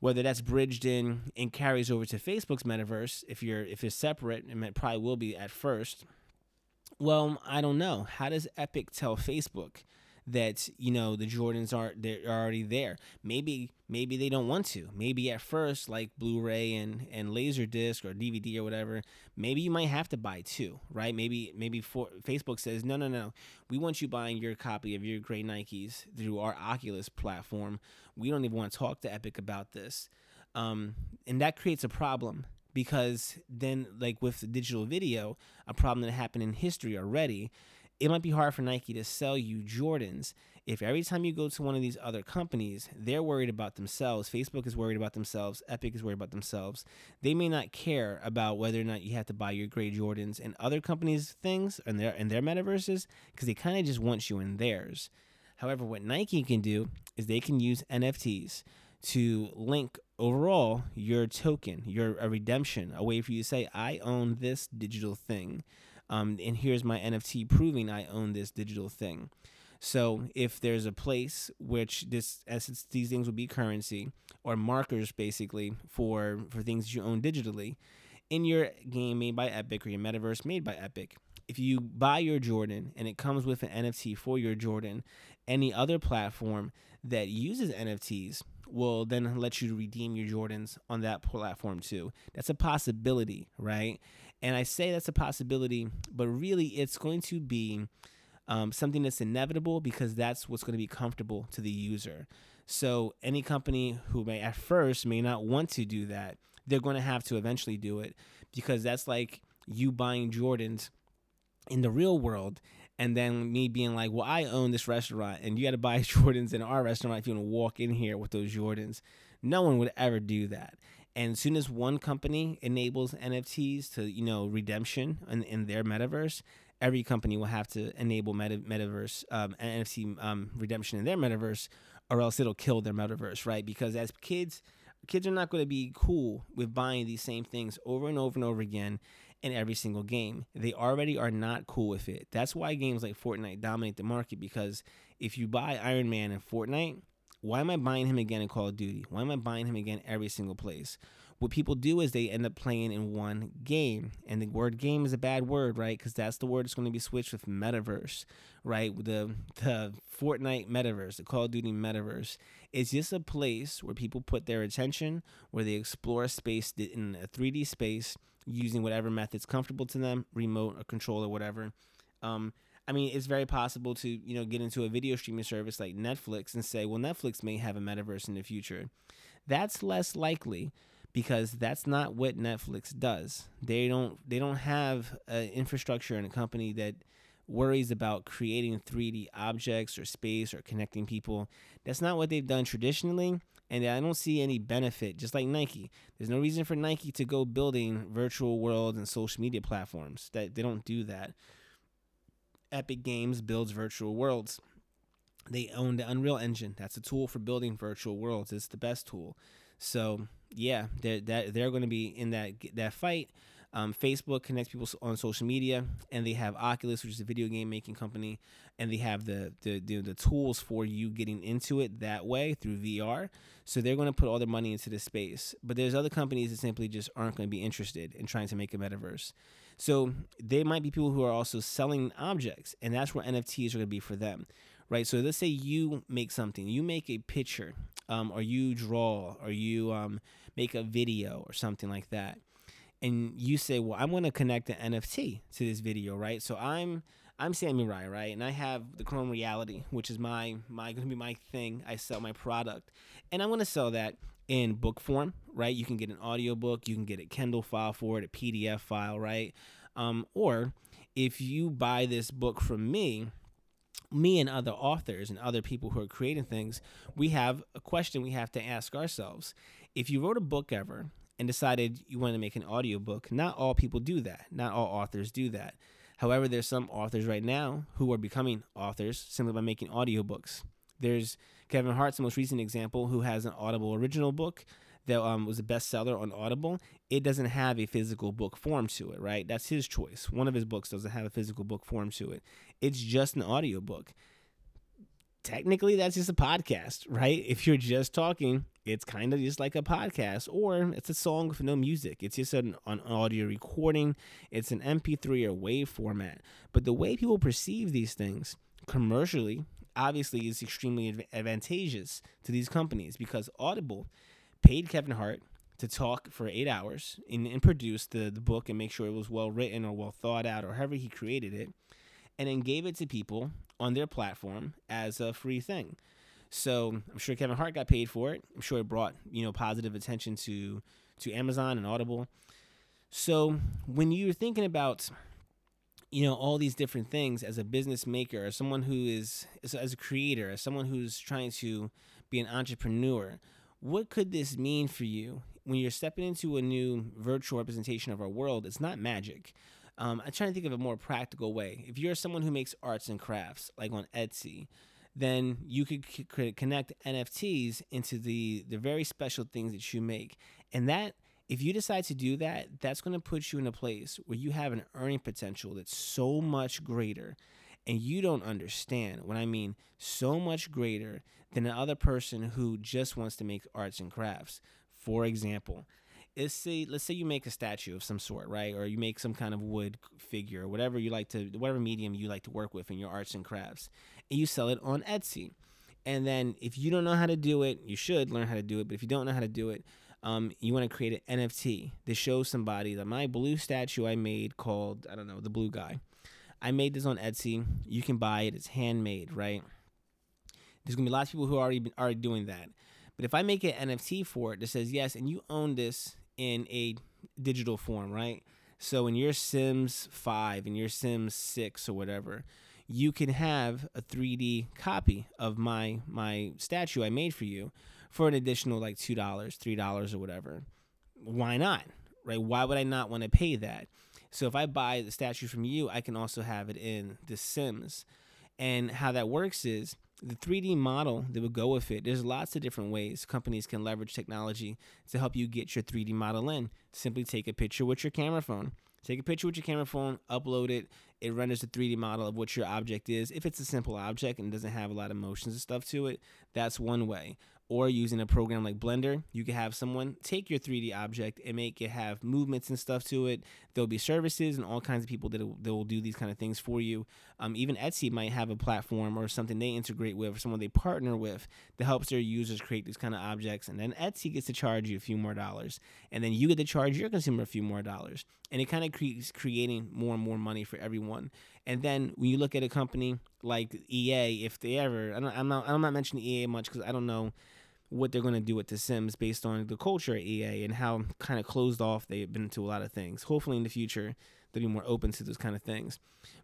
whether that's bridged in and carries over to Facebook's metaverse, if you're if it's separate, and it probably will be at first. Well, I don't know. How does Epic tell Facebook? That you know the Jordans are they're already there. Maybe maybe they don't want to. Maybe at first, like Blu-ray and and Laserdisc or DVD or whatever, maybe you might have to buy two, right? Maybe maybe for Facebook says no no no, we want you buying your copy of your gray Nikes through our Oculus platform. We don't even want to talk to Epic about this, um, and that creates a problem because then like with the digital video, a problem that happened in history already it might be hard for Nike to sell you Jordans if every time you go to one of these other companies, they're worried about themselves. Facebook is worried about themselves. Epic is worried about themselves. They may not care about whether or not you have to buy your gray Jordans and other companies' things and their and their metaverses because they kind of just want you in theirs. However, what Nike can do is they can use NFTs to link overall your token, your a redemption, a way for you to say, I own this digital thing Um, and here's my NFT proving I own this digital thing. So if there's a place which this as these things will be currency or markers basically for for things you own digitally in your game made by Epic or your metaverse made by Epic, if you buy your Jordan and it comes with an NFT for your Jordan, any other platform that uses NFTs will then let you redeem your Jordans on that platform too. That's a possibility, right? And I say that's a possibility, but really it's going to be um, something that's inevitable because that's what's going to be comfortable to the user. So any company who may at first may not want to do that, they're going to have to eventually do it because that's like you buying Jordans in the real world and then me being like, well, I own this restaurant and you got to buy Jordans in our restaurant if you want to walk in here with those Jordans. No one would ever do that. And as soon as one company enables NFTs to, you know, redemption in, in their metaverse, every company will have to enable meta, metaverse um, NFT um, redemption in their metaverse, or else it'll kill their metaverse, right? Because as kids, kids are not going to be cool with buying these same things over and over and over again in every single game. They already are not cool with it. That's why games like Fortnite dominate the market because if you buy Iron Man in Fortnite, why am I buying him again in Call of Duty? Why am I buying him again every single place? What people do is they end up playing in one game. And the word game is a bad word, right? Because that's the word that's going to be switched with metaverse, right? The the Fortnite metaverse, the Call of Duty metaverse. It's just a place where people put their attention, where they explore a space in a 3D space using whatever methods comfortable to them, remote or control or whatever. Um, I mean, it's very possible to you know get into a video streaming service like Netflix and say, well, Netflix may have a metaverse in the future. That's less likely because that's not what Netflix does. They don't they don't have an infrastructure and a company that worries about creating 3D objects or space or connecting people. That's not what they've done traditionally and I don't see any benefit. Just like Nike, there's no reason for Nike to go building virtual worlds and social media platforms. That they don't do that. Epic Games builds virtual worlds. They own the Unreal Engine. That's a tool for building virtual worlds. It's the best tool. So yeah, they're they're, they're going to be in that that fight. Um, Facebook connects people on social media, and they have Oculus, which is a video game making company, and they have the the, the, the tools for you getting into it that way through VR. So they're going to put all their money into this space. But there's other companies that simply just aren't going to be interested in trying to make a metaverse. So they might be people who are also selling objects, and that's where NFTs are going to be for them, right? So let's say you make something, you make a picture, um, or you draw, or you um, make a video, or something like that and you say, well, I'm going to connect an NFT to this video, right? So I'm I'm Sami Rye, right? And I have the Chrome Reality, which is my my going to be my thing. I sell my product, and I'm going to sell that in book form, right? You can get an audiobook, you can get a Kindle file for it, a PDF file, right? Um, or if you buy this book from me, me and other authors and other people who are creating things, we have a question we have to ask ourselves. If you wrote a book ever and decided you want to make an audiobook. Not all people do that. Not all authors do that. However, there's some authors right now who are becoming authors simply by making audiobooks. There's Kevin Hart's the most recent example who has an Audible original book that um, was a bestseller on Audible. It doesn't have a physical book form to it, right? That's his choice. One of his books doesn't have a physical book form to it. It's just an audiobook technically that's just a podcast, right? If you're just talking, it's kind of just like a podcast, or it's a song with no music. It's just an, an audio recording, it's an MP3 or WAV format. But the way people perceive these things commercially, obviously, is extremely advantageous to these companies because Audible paid Kevin Hart to talk for eight hours and, and produce the, the book and make sure it was well written or well thought out or however he created it, and then gave it to people on their platform as a free thing. So I'm sure Kevin Hart got paid for it. I'm sure it brought you know positive attention to to Amazon and Audible. So when you're thinking about you know all these different things as a business maker, as someone who is as a creator, as someone who's trying to be an entrepreneur, what could this mean for you when you're stepping into a new virtual representation of our world? It's not magic. Um, I'm trying to think of a more practical way. If you're someone who makes arts and crafts, like on Etsy, then you could c- connect NFTs into the the very special things that you make, and that if you decide to do that, that's going to put you in a place where you have an earning potential that's so much greater and you don't understand what I mean so much greater than another person who just wants to make arts and crafts. For example, let's say let's say you make a statue of some sort, right? Or you make some kind of wood figure, or whatever you like to whatever medium you like to work with in your arts and crafts, and you sell it on Etsy. And then if you don't know how to do it, you should learn how to do it, but if you don't know how to do it, um, you want to create an NFT to show somebody that my blue statue I made called, I don't know, the blue guy. I made this on Etsy. You can buy it. It's handmade, right? There's gonna be lots of people who are already already doing that. But if I make an NFT for it that says yes, and you own this in a digital form, right? So in your Sims 5, in your Sims 6 or whatever, you can have a 3D copy of my my statue I made for you for an additional like two dollars, three dollars, or whatever. Why not? Right? Why would I not want to pay that? So if I buy the statue from you, I can also have it in The Sims. And how that works is the 3D model that would go with it. There's lots of different ways companies can leverage technology to help you get your 3D model in. Simply take a picture with your camera phone. Take a picture with your camera phone, upload it. It renders a 3D model of what your object is. If it's a simple object and doesn't have a lot of motions and stuff to it, that's one way or using a program like Blender, you can have someone take your 3D object and make it have movements and stuff to it. There'll be services and all kinds of people that will, do these kind of things for you. Um, even Etsy might have a platform or something they integrate with, or someone they partner with that helps their users create these kind of objects. And then Etsy gets to charge you a few more dollars, and then you get to charge your consumer a few more dollars, and it kind of creates creating more and more money for everyone. And then when you look at a company like EA, if they ever, I'm not, I'm not mentioning EA much because I don't know what they're going to do with The Sims based on the culture at EA and how kind of closed off they've been to a lot of things. Hopefully, in the future, they'll be more open to those kind of things.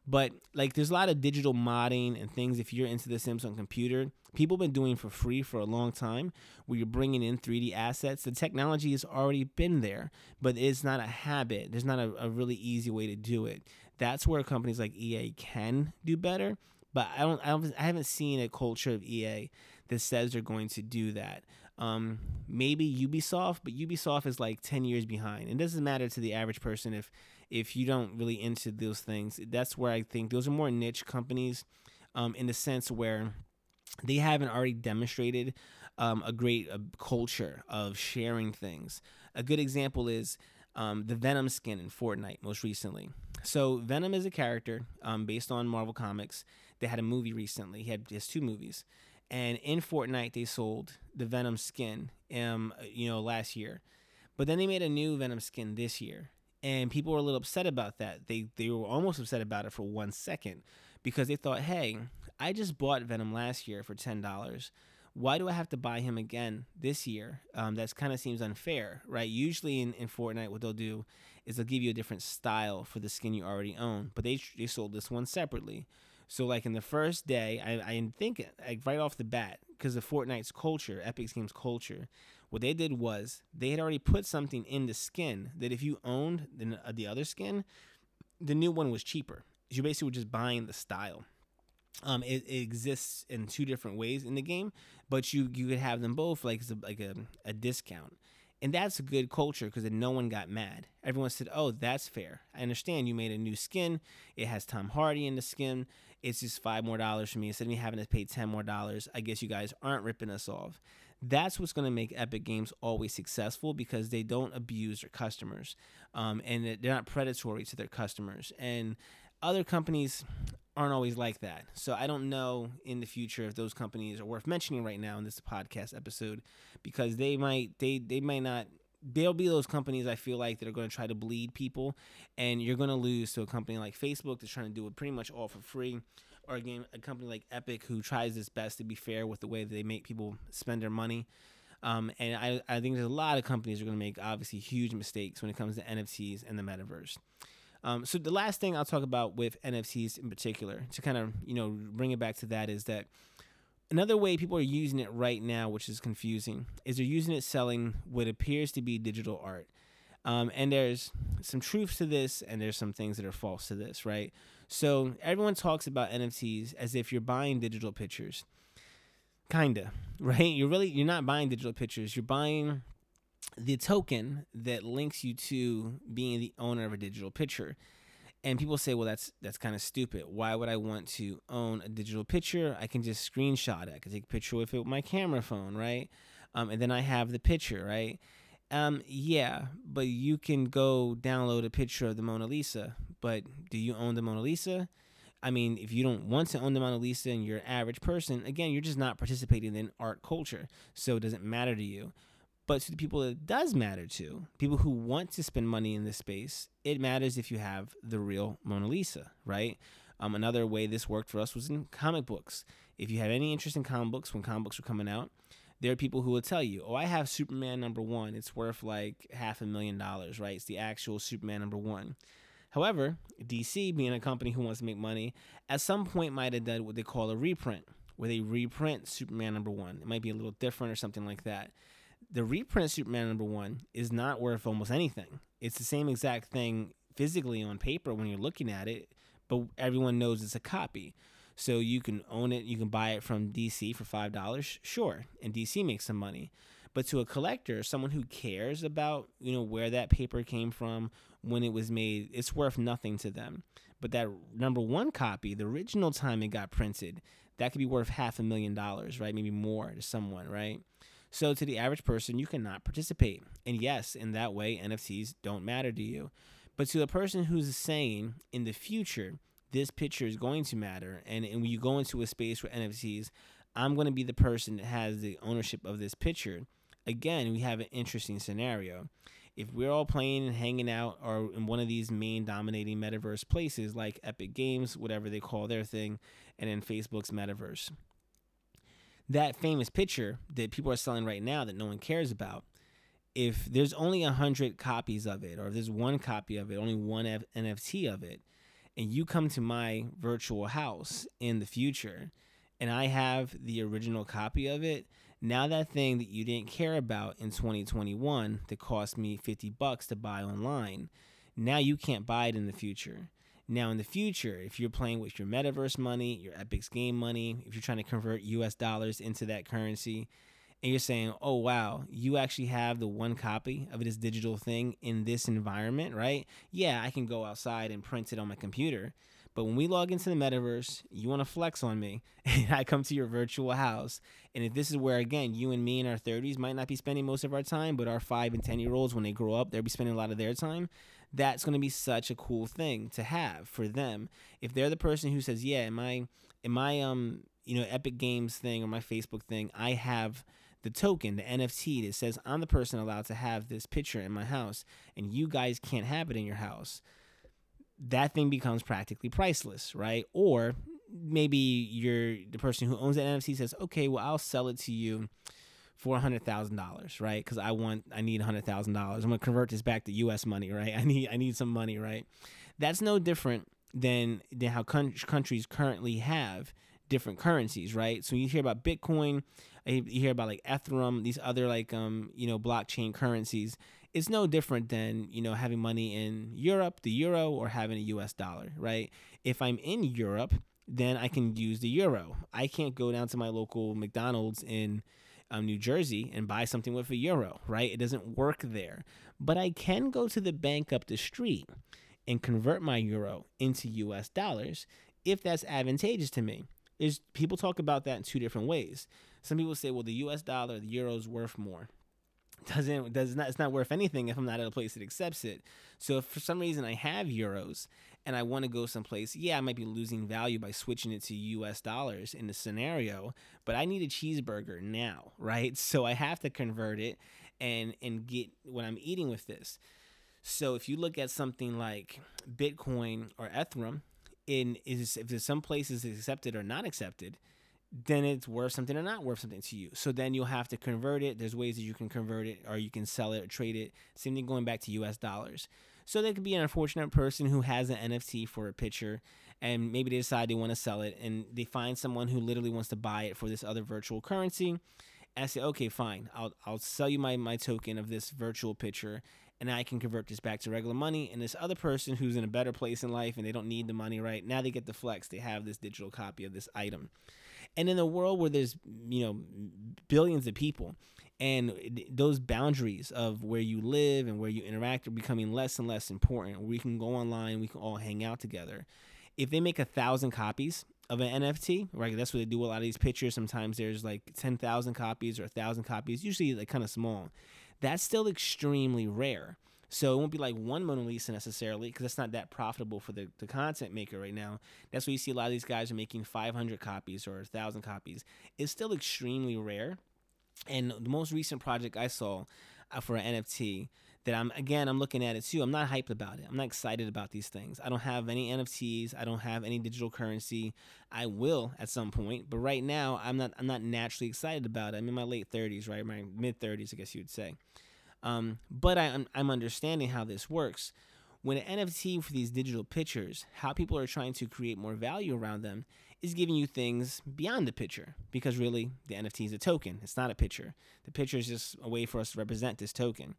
But like, there's a lot of digital modding and things. If you're into The Sims on computer, people have been doing for free for a long time, where you're bringing in 3D assets. The technology has already been there, but it's not a habit. There's not a, a really easy way to do it. That's where companies like EA can do better. But I don't, I don't, I haven't seen a culture of EA that says they're going to do that. Um, maybe Ubisoft, but Ubisoft is like 10 years behind. It doesn't matter to the average person if if you don't really into those things. That's where I think those are more niche companies um, in the sense where they haven't already demonstrated um, a great uh, culture of sharing things. A good example is um, the Venom skin in Fortnite most recently. So Venom is a character um, based on Marvel Comics. They had a movie recently. He had just two movies. And in Fortnite, they sold the Venom skin, um, you know, last year. But then they made a new Venom skin this year, and people were a little upset about that. They they were almost upset about it for one second because they thought, hey, I just bought Venom last year for ten dollars. Why do I have to buy him again this year? Um, that kind of seems unfair, right? Usually in, in Fortnite, what they'll do is they'll give you a different style for the skin you already own, but they they sold this one separately. So like in the first day, I, I think like right off the bat, because of Fortnite's culture, Epic Games culture, what they did was they had already put something in the skin that if you owned the, uh, the other skin, the new one was cheaper. You basically were just buying the style. Um, it, it, exists in two different ways in the game, but you you could have them both like like a, a discount. And that's a good culture because then no one got mad. Everyone said, "Oh, that's fair. I understand you made a new skin. It has Tom Hardy in the skin it's just five more dollars for me instead of me having to pay 10 more dollars. I guess you guys aren't ripping us off. That's what's going to make Epic Games always successful because they don't abuse their customers um, and they're not predatory to their customers. And other companies aren't always like that. So I don't know in the future if those companies are worth mentioning right now in this podcast episode because they might they they might not there'll be those companies I feel like that are going to try to bleed people, and you're going to lose to a company like Facebook that's trying to do it pretty much all for free, or again a company like Epic who tries its best to be fair with the way that they make people spend their money. Um, and I, I think there's a lot of companies are going to make obviously huge mistakes when it comes to NFTs and the metaverse. Um, so the last thing I'll talk about with NFTs in particular, to kind of you know bring it back to that, is that Another way people are using it right now, which is confusing, is they're using it selling what appears to be digital art. Um, and there's some truth to this, and there's some things that are false to this, right? So everyone talks about NFTs as if you're buying digital pictures, kinda, right? You're really you're not buying digital pictures. You're buying the token that links you to being the owner of a digital picture. And people say, well, that's that's kind of stupid. Why would I want to own a digital picture? I can just screenshot it. I can take a picture with it with my camera phone, right? Um, and then I have the picture, right? Um, yeah, but you can go download a picture of the Mona Lisa. But do you own the Mona Lisa? I mean, if you don't want to own the Mona Lisa and you're an average person, again, you're just not participating in art culture. So it doesn't matter to you. But to the people it does matter to, people who want to spend money in this space, it matters if you have the real Mona Lisa, right? Um, another way this worked for us was in comic books. If you have any interest in comic books, when comic books were coming out, there are people who will tell you, "Oh, I have Superman number one. It's worth like half a million dollars, right? It's the actual Superman number one." However, DC, being a company who wants to make money, at some point might have done what they call a reprint, where they reprint Superman number one. It might be a little different or something like that the reprint Superman number one is not worth almost anything. It's the same exact thing physically on paper when you're looking at it, but everyone knows it's a copy. So you can own it, you can buy it from DC for five dollars, sure, and DC makes some money. But to a collector, someone who cares about you know where that paper came from, when it was made, it's worth nothing to them. But that number one copy, the original time it got printed, that could be worth half a million dollars, right? Maybe more to someone, right? So to the average person, you cannot participate. And yes, in that way, NFTs don't matter to you. But to the person who's saying in the future, this picture is going to matter, and, and when you go into a space for NFTs, I'm going to be the person that has the ownership of this picture. Again, we have an interesting scenario. If we're all playing and hanging out or in one of these main dominating metaverse places like Epic Games, whatever they call their thing, and in Facebook's metaverse that famous picture that people are selling right now that no one cares about, if there's only a hundred copies of it, or if there's one copy of it, only one F- NFT of it, and you come to my virtual house in the future, and I have the original copy of it, now that thing that you didn't care about in 2021 that cost me 50 bucks to buy online, now you can't buy it in the future. Now, in the future, if you're playing with your metaverse money, your Epic's game money, if you're trying to convert US dollars into that currency, and you're saying, oh, wow, you actually have the one copy of this digital thing in this environment, right? Yeah, I can go outside and print it on my computer. But when we log into the metaverse, you want to flex on me, and I come to your virtual house. And if this is where, again, you and me in our 30s might not be spending most of our time, but our five and 10 year olds, when they grow up, they'll be spending a lot of their time that's going to be such a cool thing to have for them. If they're the person who says, "Yeah, in my in my um you know Epic Games thing or my Facebook thing, I have." the token, the NFT that says I'm the person allowed to have this picture in my house and you guys can't have it in your house, that thing becomes practically priceless, right? Or maybe you're the person who owns that NFT says, okay, well, I'll sell it to you for a hundred thousand dollars, right? Because I want, I need a hundred thousand dollars. I'm gonna convert this back to U.S. money, right? I need, I need some money, right? That's no different than than how con- countries currently have different currencies, right? So you hear about Bitcoin, you hear about like Ethereum, these other like um you know blockchain currencies. It's no different than you know having money in Europe, the euro, or having a U.S. dollar, right? If I'm in Europe, then I can use the euro. I can't go down to my local McDonald's in um, New Jersey and buy something with a euro, right? It doesn't work there. But I can go to the bank up the street and convert my euro into US dollars if that's advantageous to me. Is people talk about that in two different ways. Some people say, well, the US dollar, the euro is worth more doesn't does not it's not worth anything if I'm not at a place that accepts it. So if for some reason I have euros and I want to go someplace, yeah, I might be losing value by switching it to US dollars in the scenario, but I need a cheeseburger now, right? So I have to convert it and and get what I'm eating with this. So if you look at something like Bitcoin or Ethereum, in is if there's some places accepted or not accepted, then it's worth something or not worth something to you. So then you'll have to convert it. There's ways that you can convert it or you can sell it or trade it. Same thing going back to US dollars. So there could be an unfortunate person who has an NFT for a picture and maybe they decide they want to sell it and they find someone who literally wants to buy it for this other virtual currency. And I say, okay, fine. I'll, I'll sell you my, my token of this virtual picture and I can convert this back to regular money. And this other person who's in a better place in life and they don't need the money right now, they get the flex. They have this digital copy of this item. And in a world where there's, you know, billions of people, and those boundaries of where you live and where you interact are becoming less and less important. We can go online, we can all hang out together. If they make a thousand copies of an NFT, right? That's what they do. A lot of these pictures. Sometimes there's like ten thousand copies or a thousand copies. Usually like kind of small. That's still extremely rare. So it won't be like one Mona Lisa necessarily because that's not that profitable for the, the content maker right now. That's why you see a lot of these guys are making 500 copies or 1,000 copies. It's still extremely rare. And the most recent project I saw uh, for an NFT that I'm again I'm looking at it too. I'm not hyped about it. I'm not excited about these things. I don't have any NFTs. I don't have any digital currency. I will at some point, but right now I'm not I'm not naturally excited about it. I'm in my late 30s, right? My mid 30s, I guess you would say. Um, but I, I'm, understanding how this works. When an NFT for these digital pictures, how people are trying to create more value around them is giving you things beyond the picture because really the NFT is a token. It's not a picture. The picture is just a way for us to represent this token.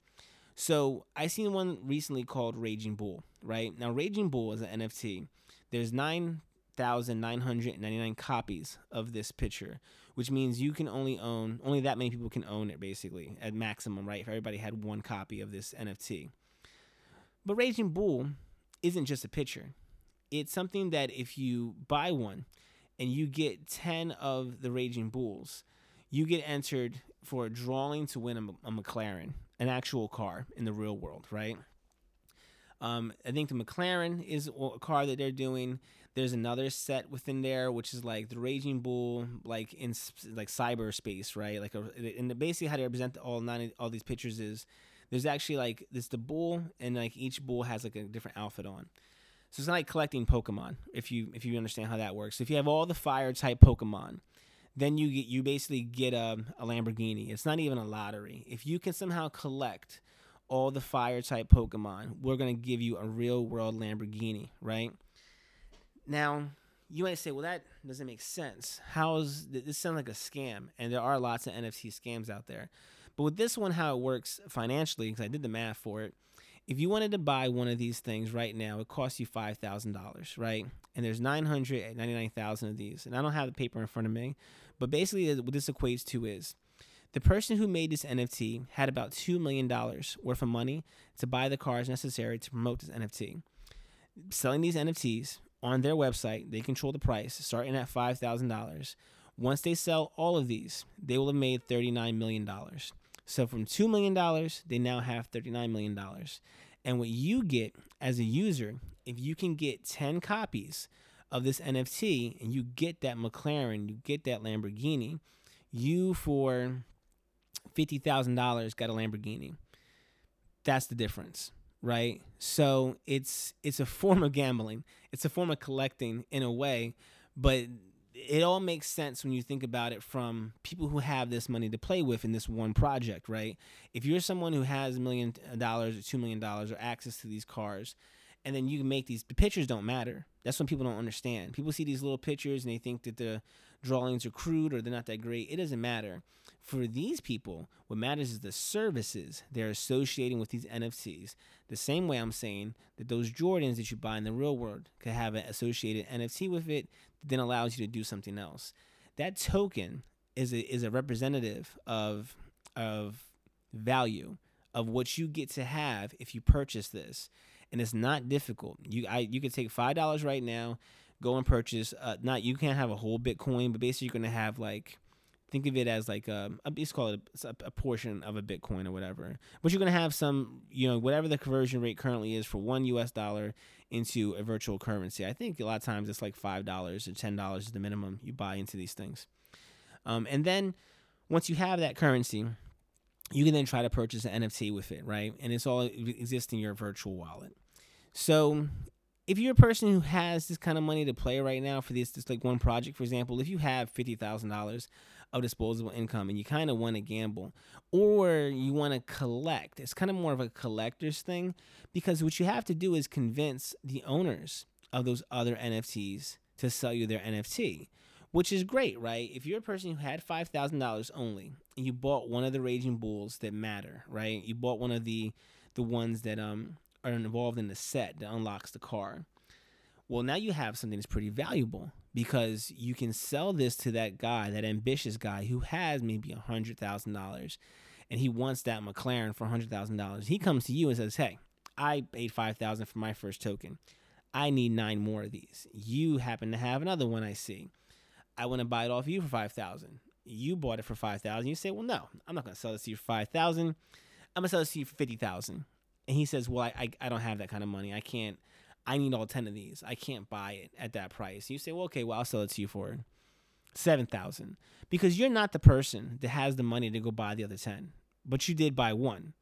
So I seen one recently called Raging Bull, right? Now Raging Bull is an NFT. There's 9,999 copies of this picture, which means you can only own only that many people can own it basically at maximum, right? If everybody had one copy of this NFT. But Raging Bull isn't just a picture. It's something that if you buy one and you get 10 of the Raging Bulls, you get entered for a drawing to win a, a McLaren, an actual car in the real world, right? Um, I think the McLaren is a car that they're doing. There's another set within there, which is like the Raging Bull, like in like cyberspace, right? Like, uh, a, and basically how they represent all nine all these pictures is there's actually like this the bull, and like each bull has like a different outfit on. So it's not like collecting Pokemon, if you if you understand how that works. If you have all the fire type Pokemon, then you get you basically get a, a Lamborghini. It's not even a lottery. If you can somehow collect all the fire type Pokemon, we're gonna give you a real world Lamborghini, right? Now, you might say, well, that doesn't make sense. How's this sounds like a scam? And there are lots of NFT scams out there. But with this one, how it works financially, because I did the math for it, if you wanted to buy one of these things right now, it costs you five thousand dollars, right? And there's nine hundred ninety nine thousand of these, and I don't have the paper in front of me, but basically, what this equates to is the person who made this NFT had about $2 million worth of money to buy the cars necessary to promote this NFT. Selling these NFTs on their website, they control the price, starting at $5,000. Once they sell all of these, they will have made $39 million. So from $2 million, they now have $39 million. And what you get as a user, if you can get 10 copies of this NFT and you get that McLaren, you get that Lamborghini, you for fifty thousand dollars got a Lamborghini. That's the difference, right? So it's it's a form of gambling. It's a form of collecting in a way, but it all makes sense when you think about it from people who have this money to play with in this one project, right? If you're someone who has a million dollars or two million dollars or access to these cars, and then you can make these the pictures don't matter. That's when people don't understand. People see these little pictures and they think that the drawings are crude or they're not that great. It doesn't matter. For these people, what matters is the services they're associating with these NFTs. The same way I'm saying that those Jordans that you buy in the real world could have an associated NFT with it that then allows you to do something else. That token is a, is a representative of of value of what you get to have if you purchase this and it's not difficult. You I you can take five dollars right now, go and purchase. Uh, not you can't have a whole Bitcoin, but basically you're gonna have like think of it as like um, a let's call it a, a, portion of a Bitcoin or whatever. But you're gonna have some you know whatever the conversion rate currently is for one U.S. dollar into a virtual currency. I think a lot of times it's like five dollars or ten dollars is the minimum you buy into these things. Um, and then once you have that currency, you can then try to purchase an NFT with it, right? And it's all exists in your virtual wallet. So if you're a person who has this kind of money to play right now for this, this like one project, for example, if you have fifty thousand dollars of disposable income and you kind of want to gamble or you want to collect, it's kind of more of a collector's thing because what you have to do is convince the owners of those other NFTs to sell you their NFT which is great, right? If you're a person who had five thousand dollars only, and you bought one of the Raging Bulls that matter, right? You bought one of the the ones that um are involved in the set that unlocks the car. Well, now you have something that's pretty valuable because you can sell this to that guy, that ambitious guy who has maybe a hundred thousand dollars, and he wants that McLaren for hundred thousand dollars. He comes to you and says, "Hey, I paid five thousand for my first token. I need nine more of these. You happen to have another one I see. I want to buy it off you for five thousand. You bought it for five thousand. You say, well, no, I'm not going to sell this to you for five thousand. I'm gonna sell this to you for fifty thousand. And he says, well, I, I I don't have that kind of money. I can't. I need all ten of these. I can't buy it at that price. You say, well, okay, well, I'll sell it to you for seven thousand because you're not the person that has the money to go buy the other ten, but you did buy one.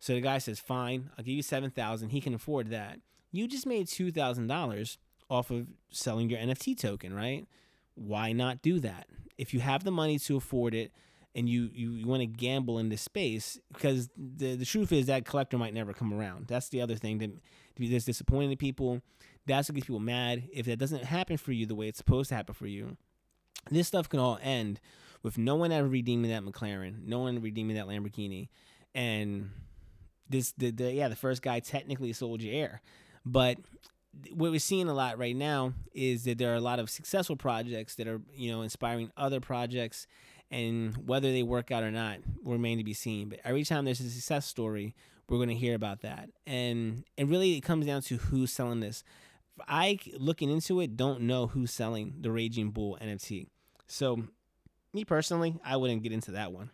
So the guy says, fine, I'll give you seven thousand. He can afford that. You just made two thousand dollars off of selling your NFT token, right? Why not do that? If you have the money to afford it and you, you, you want to gamble in this space, because the, the truth is that collector might never come around. That's the other thing that that's disappointing to people. That's what gets people mad. If that doesn't happen for you the way it's supposed to happen for you, this stuff can all end with no one ever redeeming that McLaren, no one redeeming that Lamborghini, and this the, the yeah the first guy technically sold you air, but what we're seeing a lot right now is that there are a lot of successful projects that are you know inspiring other projects and whether they work out or not remain to be seen. But every time there's a success story we're going to hear about that. And and really it comes down to who's selling this. I looking into it don't know who's selling the raging bull nft so me personally i wouldn't get into that one.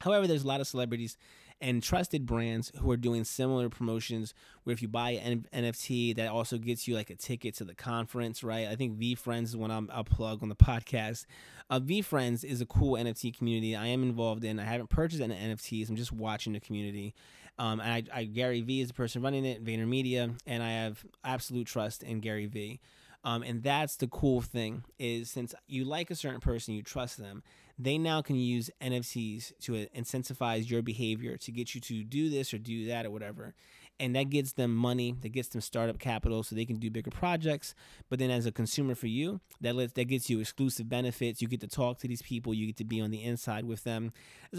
However there's a lot of celebrities and trusted brands who are doing similar promotions where if you buy an NFT that also gets you like a ticket to the conference, right? I think VeeFriends is one i will plug on the podcast. Uh, Friends is a cool NFT community I am involved in. I haven't purchased any NFTs. I'm just watching the community. Um, and I, I, Gary Vee is the person running it, VaynerMedia, and I have absolute trust in Gary Vee. Um, and that's the cool thing is since you like a certain person, you trust them they now can use NFTs to incentivize your behavior to get you to do this or do that or whatever. And that gets them money, that gets them startup capital so they can do bigger projects. But then as a consumer for you, that lets that gets you exclusive benefits. You get to talk to these people, you get to be on the inside with them.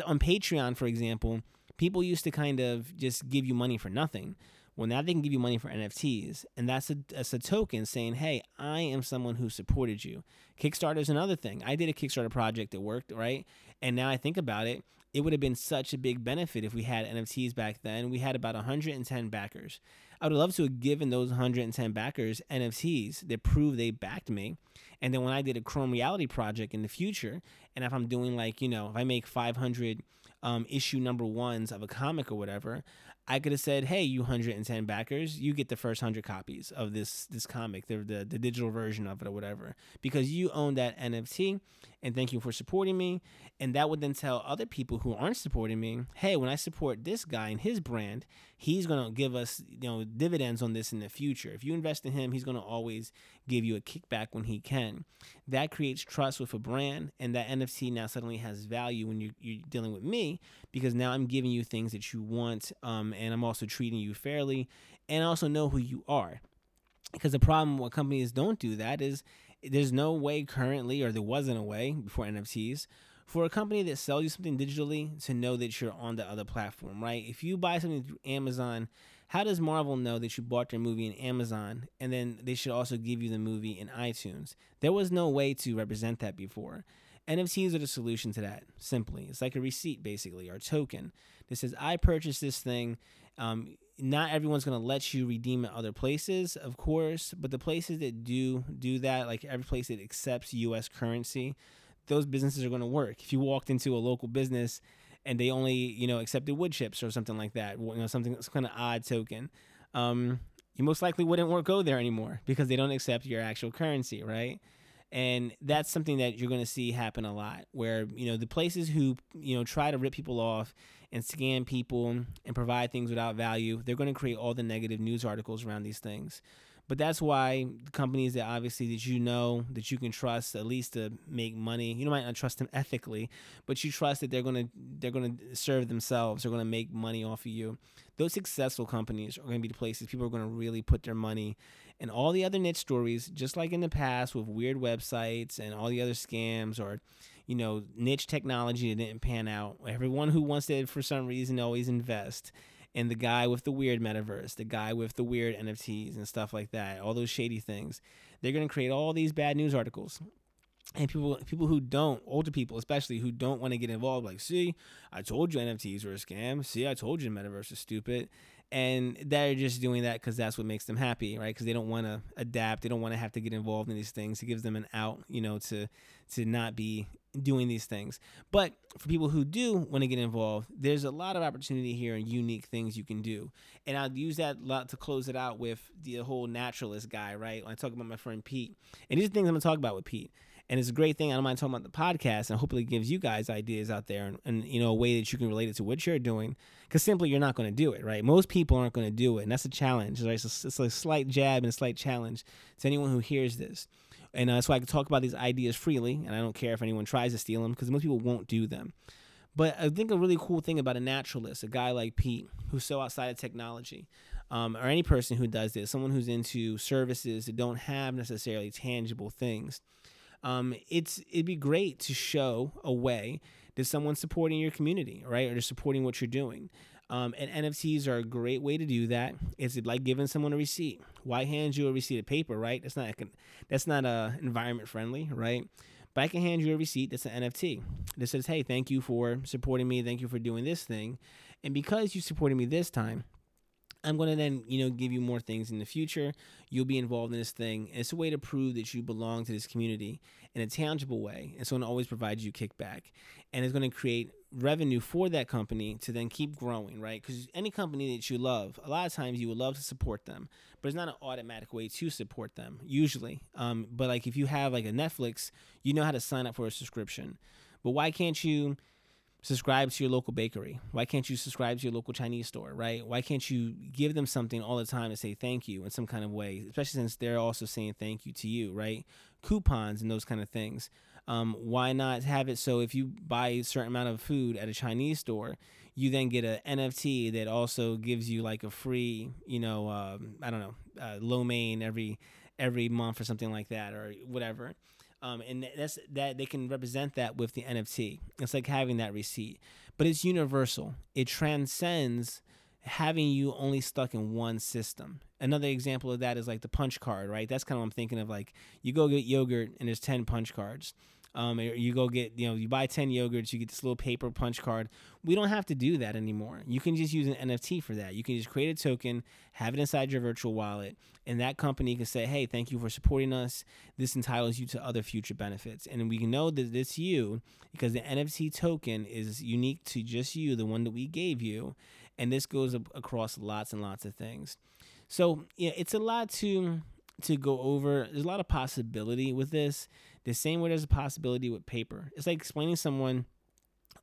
On Patreon, for example, people used to kind of just give you money for nothing. Well, now they can give you money for NFTs, and that's a that's a token saying, "Hey, I am someone who supported you." Kickstarter is another thing. I did a Kickstarter project that worked, right? And now I think about it, it would have been such a big benefit if we had NFTs back then. We had about 110 backers. I would love to have given those 110 backers NFTs that prove they backed me. And then when I did a Chrome Reality project in the future, and if I'm doing like, you know, if I make 500 um, issue number ones of a comic or whatever, I could have said, "Hey, you 110 backers, you get the first 100 copies of this this comic, the, the the digital version of it or whatever, because you own that NFT, and thank you for supporting me." And that would then tell other people who aren't supporting me, "Hey, when I support this guy and his brand, he's gonna give us you know dividends on this in the future. If you invest in him, he's gonna always give you a kickback when he can." That creates trust with a brand, and that NFT now suddenly has value when you you're dealing with me because now I'm giving you things that you want. Um, and I'm also treating you fairly and I also know who you are. Because the problem what companies don't do that is there's no way currently, or there wasn't a way before NFTs, for a company that sells you something digitally to know that you're on the other platform, right? If you buy something through Amazon, how does Marvel know that you bought their movie in Amazon and then they should also give you the movie in iTunes? There was no way to represent that before. NFTs are the solution to that, simply. It's like a receipt, basically, or token that says, I purchased this thing. Um, not everyone's going to let you redeem it other places, of course, but the places that do do that, like every place that accepts US currency, those businesses are going to work. If you walked into a local business and they only, you know, accepted wood chips or something like that, you know, something that's kind of odd token, um, you most likely wouldn't go there anymore because they don't accept your actual currency, right? And that's something that you're going to see happen a lot where you know the places who you know try to rip people off and scam people and provide things without value they're going to create all the negative news articles around these things. But that's why companies that obviously that you know that you can trust at least to make money you might not trust them ethically but you trust that they're going to they're going to serve themselves they're going to make money off of you. Those successful companies are going to be the places people are going to really put their money and all the other niche stories, just like in the past with weird websites and all the other scams or, you know, niche technology that didn't pan out. Everyone who wants to, for some reason, always invest in the guy with the weird metaverse, the guy with the weird NFTs and stuff like that, all those shady things. They're going to create all these bad news articles. and people people who don't older people especially who don't want to get involved like see i told you nfts were a scam see i told you the metaverse is stupid and they're just doing that because that's what makes them happy right? Because they don't want to adapt they don't want to have to get involved in these things. It gives them an out you know to to not be doing these things. But for people who do want to get involved there's a lot of opportunity here and unique things you can do. And i'll use that lot to close it out with the whole naturalist guy right? When i talk about my friend pete and these are things i'm going to talk about with pete and it's a great thing. I don't mind talking about the podcast, and hopefully it gives you guys ideas out there, and, and you know a way that you can relate it to what you're doing. Because simply you're not going to do it, right? Most people aren't going to do it, and that's a challenge. Right? It's, a, it's a slight jab and a slight challenge to anyone who hears this. And uh, that's why I can talk about these ideas freely, and I don't care if anyone tries to steal them because most people won't do them. But I think a really cool thing about a naturalist, a guy like Pete, who's so outside of technology, um, or any person who does this, someone who's into services that don't have necessarily tangible things, um, it's it'd be great to show a way that someone's supporting your community, right, or they're supporting what you're doing. Um, and NFTs are a great way to do that. It's like giving someone a receipt. Why hand you a receipt of paper, right? That's not that's not uh, environment friendly, right? But I can hand you a receipt that's an NFT that says, "Hey, thank you for supporting me. Thank you for doing this thing." And because you supported me this time, I'm going to then, you know, give you more things in the future. You'll be involved in this thing. It's a way to prove that you belong to this community in a tangible way. And so it always provides you kickback. And it's going to create revenue for that company to then keep growing, right? Because any company that you love, a lot of times you would love to support them, but it's not an automatic way to support them, usually. Um, but like if you have like a Netflix, you know how to sign up for a subscription. But why can't you? Subscribe to your local bakery? Why can't you subscribe to your local Chinese store, right? Why can't you give them something all the time to say thank you in some kind of way, especially since they're also saying thank you to you, right? Coupons and those kind of things. Um, why not have it so if you buy a certain amount of food at a Chinese store, you then get an NFT that also gives you like a free, you know, um, I don't know, uh, lo mein every every month or something like that or whatever. Um, and that's that they can represent that with the NFT. It's like having that receipt, but it's universal. It transcends having you only stuck in one system. Another example of that is like the punch card, right? That's kind of what I'm thinking of. Like you go get yogurt and there's ten punch cards. Um, you go get, you know, you buy 10 yogurts, you get this little paper punch card. We don't have to do that anymore. You can just use an NFT for that. You can just create a token, have it inside your virtual wallet, and that company can say, hey, thank you for supporting us. This entitles you to other future benefits. And we know that it's you because the NFT token is unique to just you, the one that we gave you. And this goes across lots and lots of things. So, yeah, it's a lot to to go over. There's a lot of possibility with this. The same way there's a possibility with paper. It's like explaining someone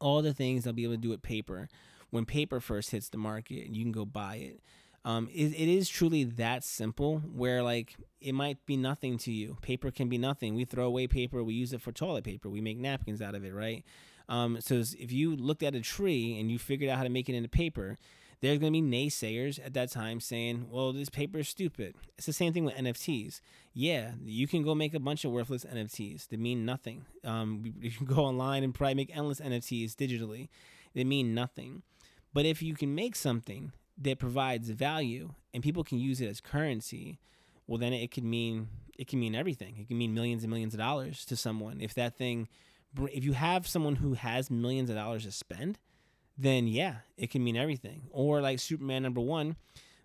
all the things they'll be able to do with paper when paper first hits the market and you can go buy it. Um, it, it is truly that simple where like it might be nothing to you. Paper can be nothing. We throw away paper. We use it for toilet paper. We make napkins out of it, right? Um, so if you looked at a tree and you figured out how to make it into paper, there's going to be naysayers at that time saying, well, this paper is stupid. It's the same thing with NFTs. Yeah, you can go make a bunch of worthless NFTs that mean nothing. Um, you can go online and probably make endless NFTs digitally that mean nothing. But if you can make something that provides value and people can use it as currency, well, then it could mean it can mean everything. It can mean millions and millions of dollars to someone. If that thing, if you have someone who has millions of dollars to spend, then yeah, it can mean everything. Or like Superman number one,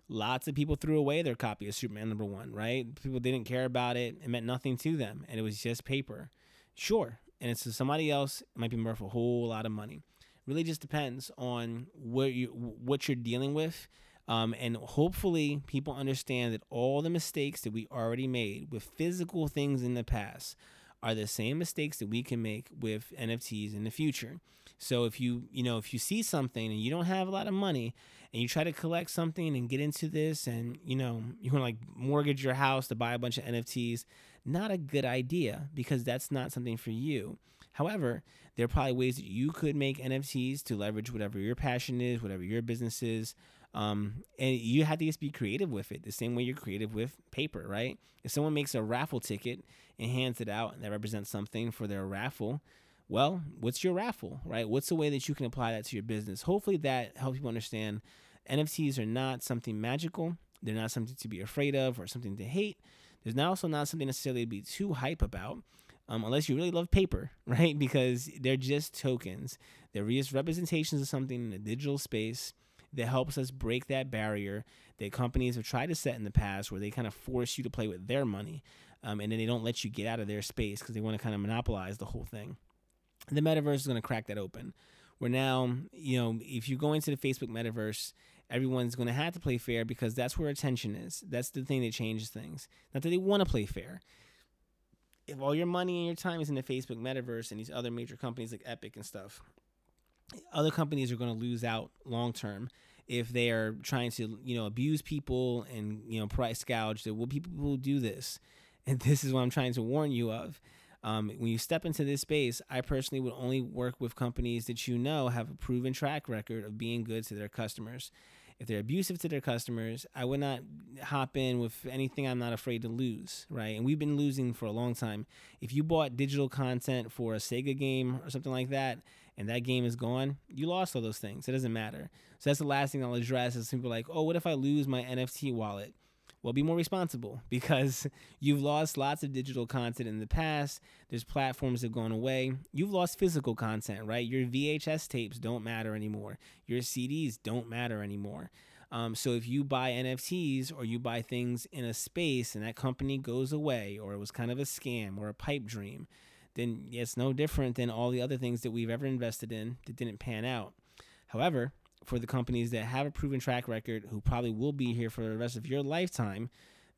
lots of people threw away their copy of Superman number one, right? People didn't care about it. It meant nothing to them, and it was just paper. Sure, and it's to somebody else. It might be worth a whole lot of money. Really, just depends on what you what you're dealing with. Um, and hopefully, people understand that all the mistakes that we already made with physical things in the past are the same mistakes that we can make with NFTs in the future. So if you, you know, if you see something and you don't have a lot of money and you try to collect something and get into this and, you know, you want to like mortgage your house to buy a bunch of NFTs, not a good idea because that's not something for you. However, there are probably ways that you could make NFTs to leverage whatever your passion is, whatever your business is. Um, and you have to just be creative with it, the same way you're creative with paper, right? If someone makes a raffle ticket and hands it out and that represents something for their raffle, well, what's your raffle, right? What's the way that you can apply that to your business? Hopefully, that helps people understand NFTs are not something magical. They're not something to be afraid of or something to hate. There's now also not something necessarily to be too hype about. um, unless you really love paper, right? Because they're just tokens. They're just representations of something in the digital space that helps us break that barrier that companies have tried to set in the past where they kind of force you to play with their money um, and then they don't let you get out of their space because they want to kind of monopolize the whole thing. The metaverse is going to crack that open. Where now, you know, if you go into the Facebook metaverse, everyone's going to have to play fair because that's where attention is. That's the thing that changes things. Not that they want to play fair. If all your money and your time is in the Facebook metaverse and these other major companies like Epic and stuff, other companies are going to lose out long term if they are trying to you know abuse people and you know price gouge that will people will do this and this is what i'm trying to warn you of um, when you step into this space i personally would only work with companies that you know have a proven track record of being good to their customers if they're abusive to their customers i would not hop in with anything i'm not afraid to lose right and we've been losing for a long time if you bought digital content for a sega game or something like that and that game is gone, you lost all those things. It doesn't matter. So that's the last thing I'll address is people like, oh, what if I lose my NFT wallet? Well, be more responsible because you've lost lots of digital content in the past. There's platforms that have gone away. You've lost physical content, right? Your VHS tapes don't matter anymore. Your CDs don't matter anymore. Um, so if you buy NFTs or you buy things in a space and that company goes away or it was kind of a scam or a pipe dream, then it's no different than all the other things that we've ever invested in that didn't pan out. However, for the companies that have a proven track record, who probably will be here for the rest of your lifetime,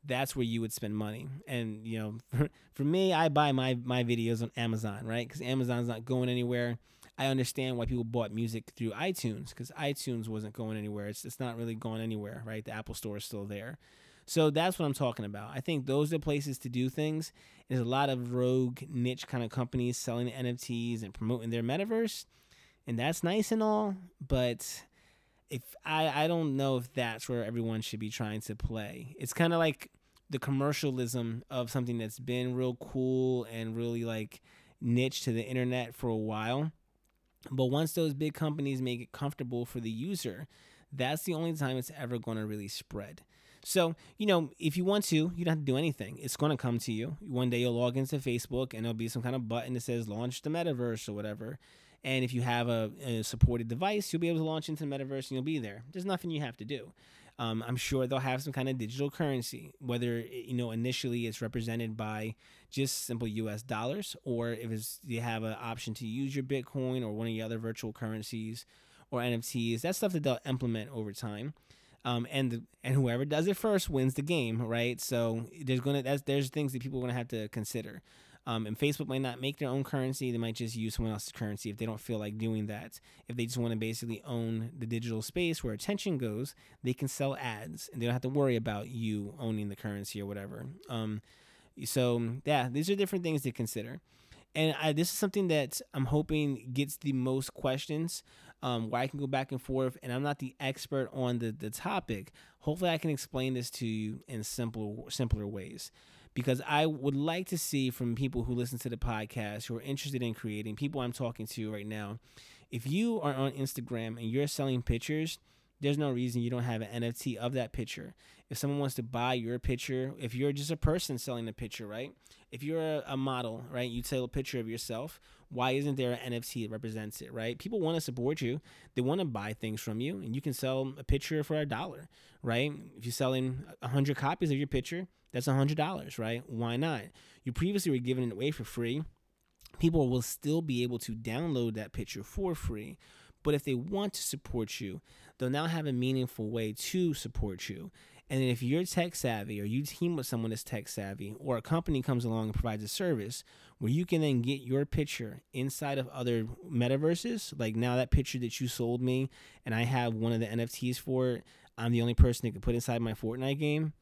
that's where you would spend money. And you know, for, for me, I buy my my videos on Amazon, right? Because Amazon's not going anywhere. I understand why people bought music through iTunes because iTunes wasn't going anywhere. It's it's not really going anywhere, right? The Apple Store is still there. So that's what I'm talking about. I think those are places to do things. There's a lot of rogue niche kind of companies selling NFTs and promoting their metaverse, and that's nice and all, but if I I don't know if that's where everyone should be trying to play. It's kind of like the commercialism of something that's been real cool and really like niche to the internet for a while. But once those big companies make it comfortable for the user, that's the only time it's ever going to really spread. So, you know, if you want to, you don't have to do anything. It's going to come to you. One day you'll log into Facebook and there'll be some kind of button that says launch the metaverse or whatever. And if you have a, a supported device, you'll be able to launch into the metaverse and you'll be there. There's nothing you have to do. Um, I'm sure they'll have some kind of digital currency, whether you know initially it's represented by just simple U.S. dollars, or if it's you have an option to use your Bitcoin or one of the other virtual currencies or NFTs. That's stuff that they'll implement over time um, and the, and whoever does it first wins the game, right? So there's gonna that's there's things that people are gonna have to consider. Um, and Facebook might not make their own currency; they might just use someone else's currency if they don't feel like doing that. If they just want to basically own the digital space where attention goes, they can sell ads, and they don't have to worry about you owning the currency or whatever. Um, so yeah, these are different things to consider and I, this is something that I'm hoping gets the most questions um, where I can go back and forth. And I'm not the expert on the, the topic. Hopefully, I can explain this to you in simple, simpler ways. Because I would like to see from people who listen to the podcast who are interested in creating, people I'm talking to right now, if you are on Instagram and you're selling pictures, there's no reason you don't have an NFT of that picture. If someone wants to buy your picture, if you're just a person selling a picture, right? If you're a, a model, right, you sell a picture of yourself. Why isn't there an NFT that represents it, right? People want to support you. They want to buy things from you, and you can sell a picture for a dollar, right? If you're selling hundred copies of your picture, that's hundred dollars, right? Why not? You previously were giving it away for free. People will still be able to download that picture for free. But if they want to support you, they'll now have a meaningful way to support you. And if you're tech savvy or you team with someone that's tech savvy or a company comes along and provides a service where you can then get your picture inside of other metaverses, like now that picture that you sold me and I have one of the NFTs for it, I'm the only person that can put inside my Fortnite game.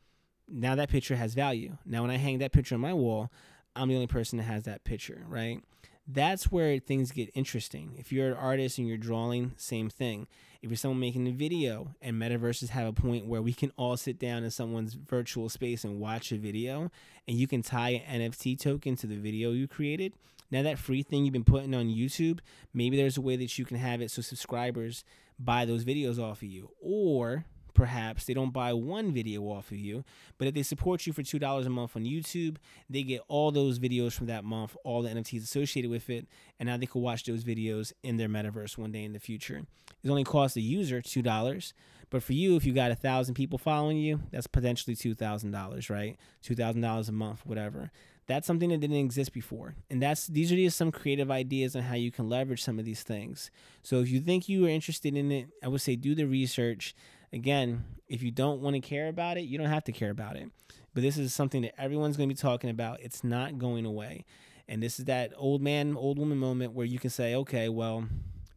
Now that picture has value. Now when I hang that picture on my wall, I'm the only person that has that picture, right? that's where things get interesting. If you're an artist and you're drawing, same thing. If you're someone making a video and metaverses have a point where we can all sit down in someone's virtual space and watch a video and you can tie an NFT token to the video you created. Now that free thing you've been putting on YouTube, maybe there's a way that you can have it so subscribers buy those videos off of you. Or perhaps they don't buy one video off of you, but if they support you for $2 a month on YouTube, they get all those videos from that month, all the NFTs associated with it, and now they can watch those videos in their metaverse one day in the future. It only costs the user $2. But for you, if you got a thousand people following you, that's potentially two thousand dollars, right? Two thousand dollars a month, whatever. That's something that didn't exist before. And that's these are just some creative ideas on how you can leverage some of these things. So if you think you are interested in it, I would say do the research. Again, if you don't want to care about it, you don't have to care about it. But this is something that everyone's going to be talking about. It's not going away. And this is that old man, old woman moment where you can say, okay, well,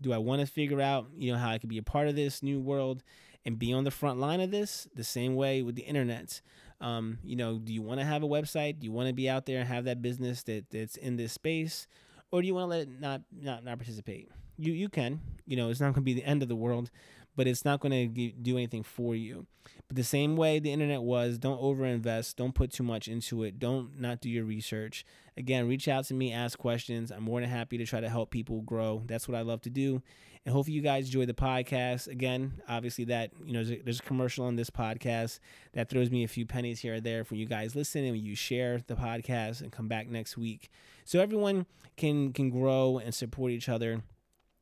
do I want to figure out, you know, how I could be a part of this new world and be on the front line of this? The same way with the internet. Um, you know, do you want to have a website? Do you want to be out there and have that business that that's in this space, or do you want to let it not not not participate? You you can. You know, it's not going to be the end of the world, but it's not going to do anything for you. But the same way the internet was, don't overinvest, don't put too much into it, don't not do your research. Again, reach out to me, ask questions. I'm more than happy to try to help people grow. That's what I love to do. And hopefully you guys enjoy the podcast. Again, obviously that, you know, there's a, there's a commercial on this podcast that throws me a few pennies here or there for you guys listening and you share the podcast and come back next week. So everyone can can grow and support each other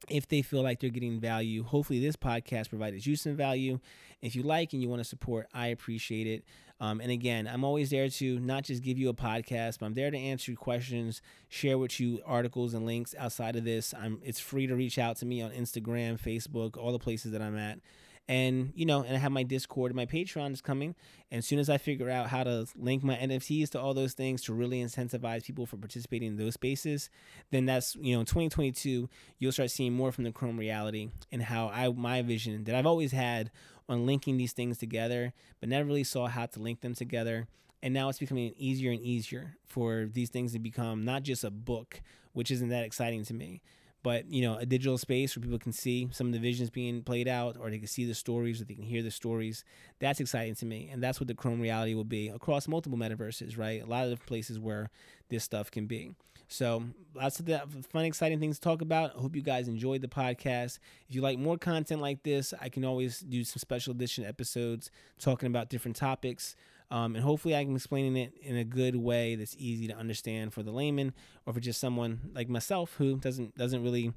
if they feel like they're getting value. Hopefully, this podcast provided you some value. If you like and you want to support, I appreciate it. Um, and again, I'm always there to not just give you a podcast, but I'm there to answer questions, share with you articles and links outside of this. I'm, it's free to reach out to me on Instagram, Facebook, all the places that I'm at and you know and i have my discord and my patreon is coming. And as soon as i figure out how to link my nfts to all those things to really incentivize people for participating in those spaces then that's you know in 2022 you'll start seeing more from the chrome reality and how i my vision that i've always had on linking these things together but never really saw how to link them together. And now it's becoming easier and easier for these things to become not just a book which isn't that exciting to me but you know a digital space where people can see some of the visions being played out or they can see the stories or they can hear the stories that's exciting to me and that's what the chrome reality will be across multiple metaverses right? A lot of the places where this stuff can be. So lots of the fun exciting things to talk about. I hope you guys enjoyed the podcast. If you like more content like this i can always do some special edition episodes talking about different topics um, and hopefully, I can explain it in a good way that's easy to understand for the layman, or for just someone like myself who doesn't doesn't really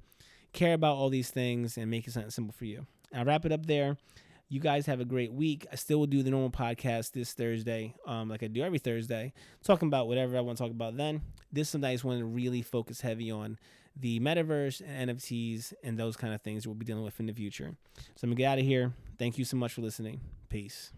care about all these things and make it something simple for you. I'll wrap it up there. You guys have a great week. I still will do the normal podcast this Thursday, um, like I do every Thursday, talking about whatever I want to talk about then. This is I just want to really focus heavy on the metaverse and NFTs and those kind of things we'll be dealing with in the future. So I'm going to get out of here. Thank you so much for listening. Peace.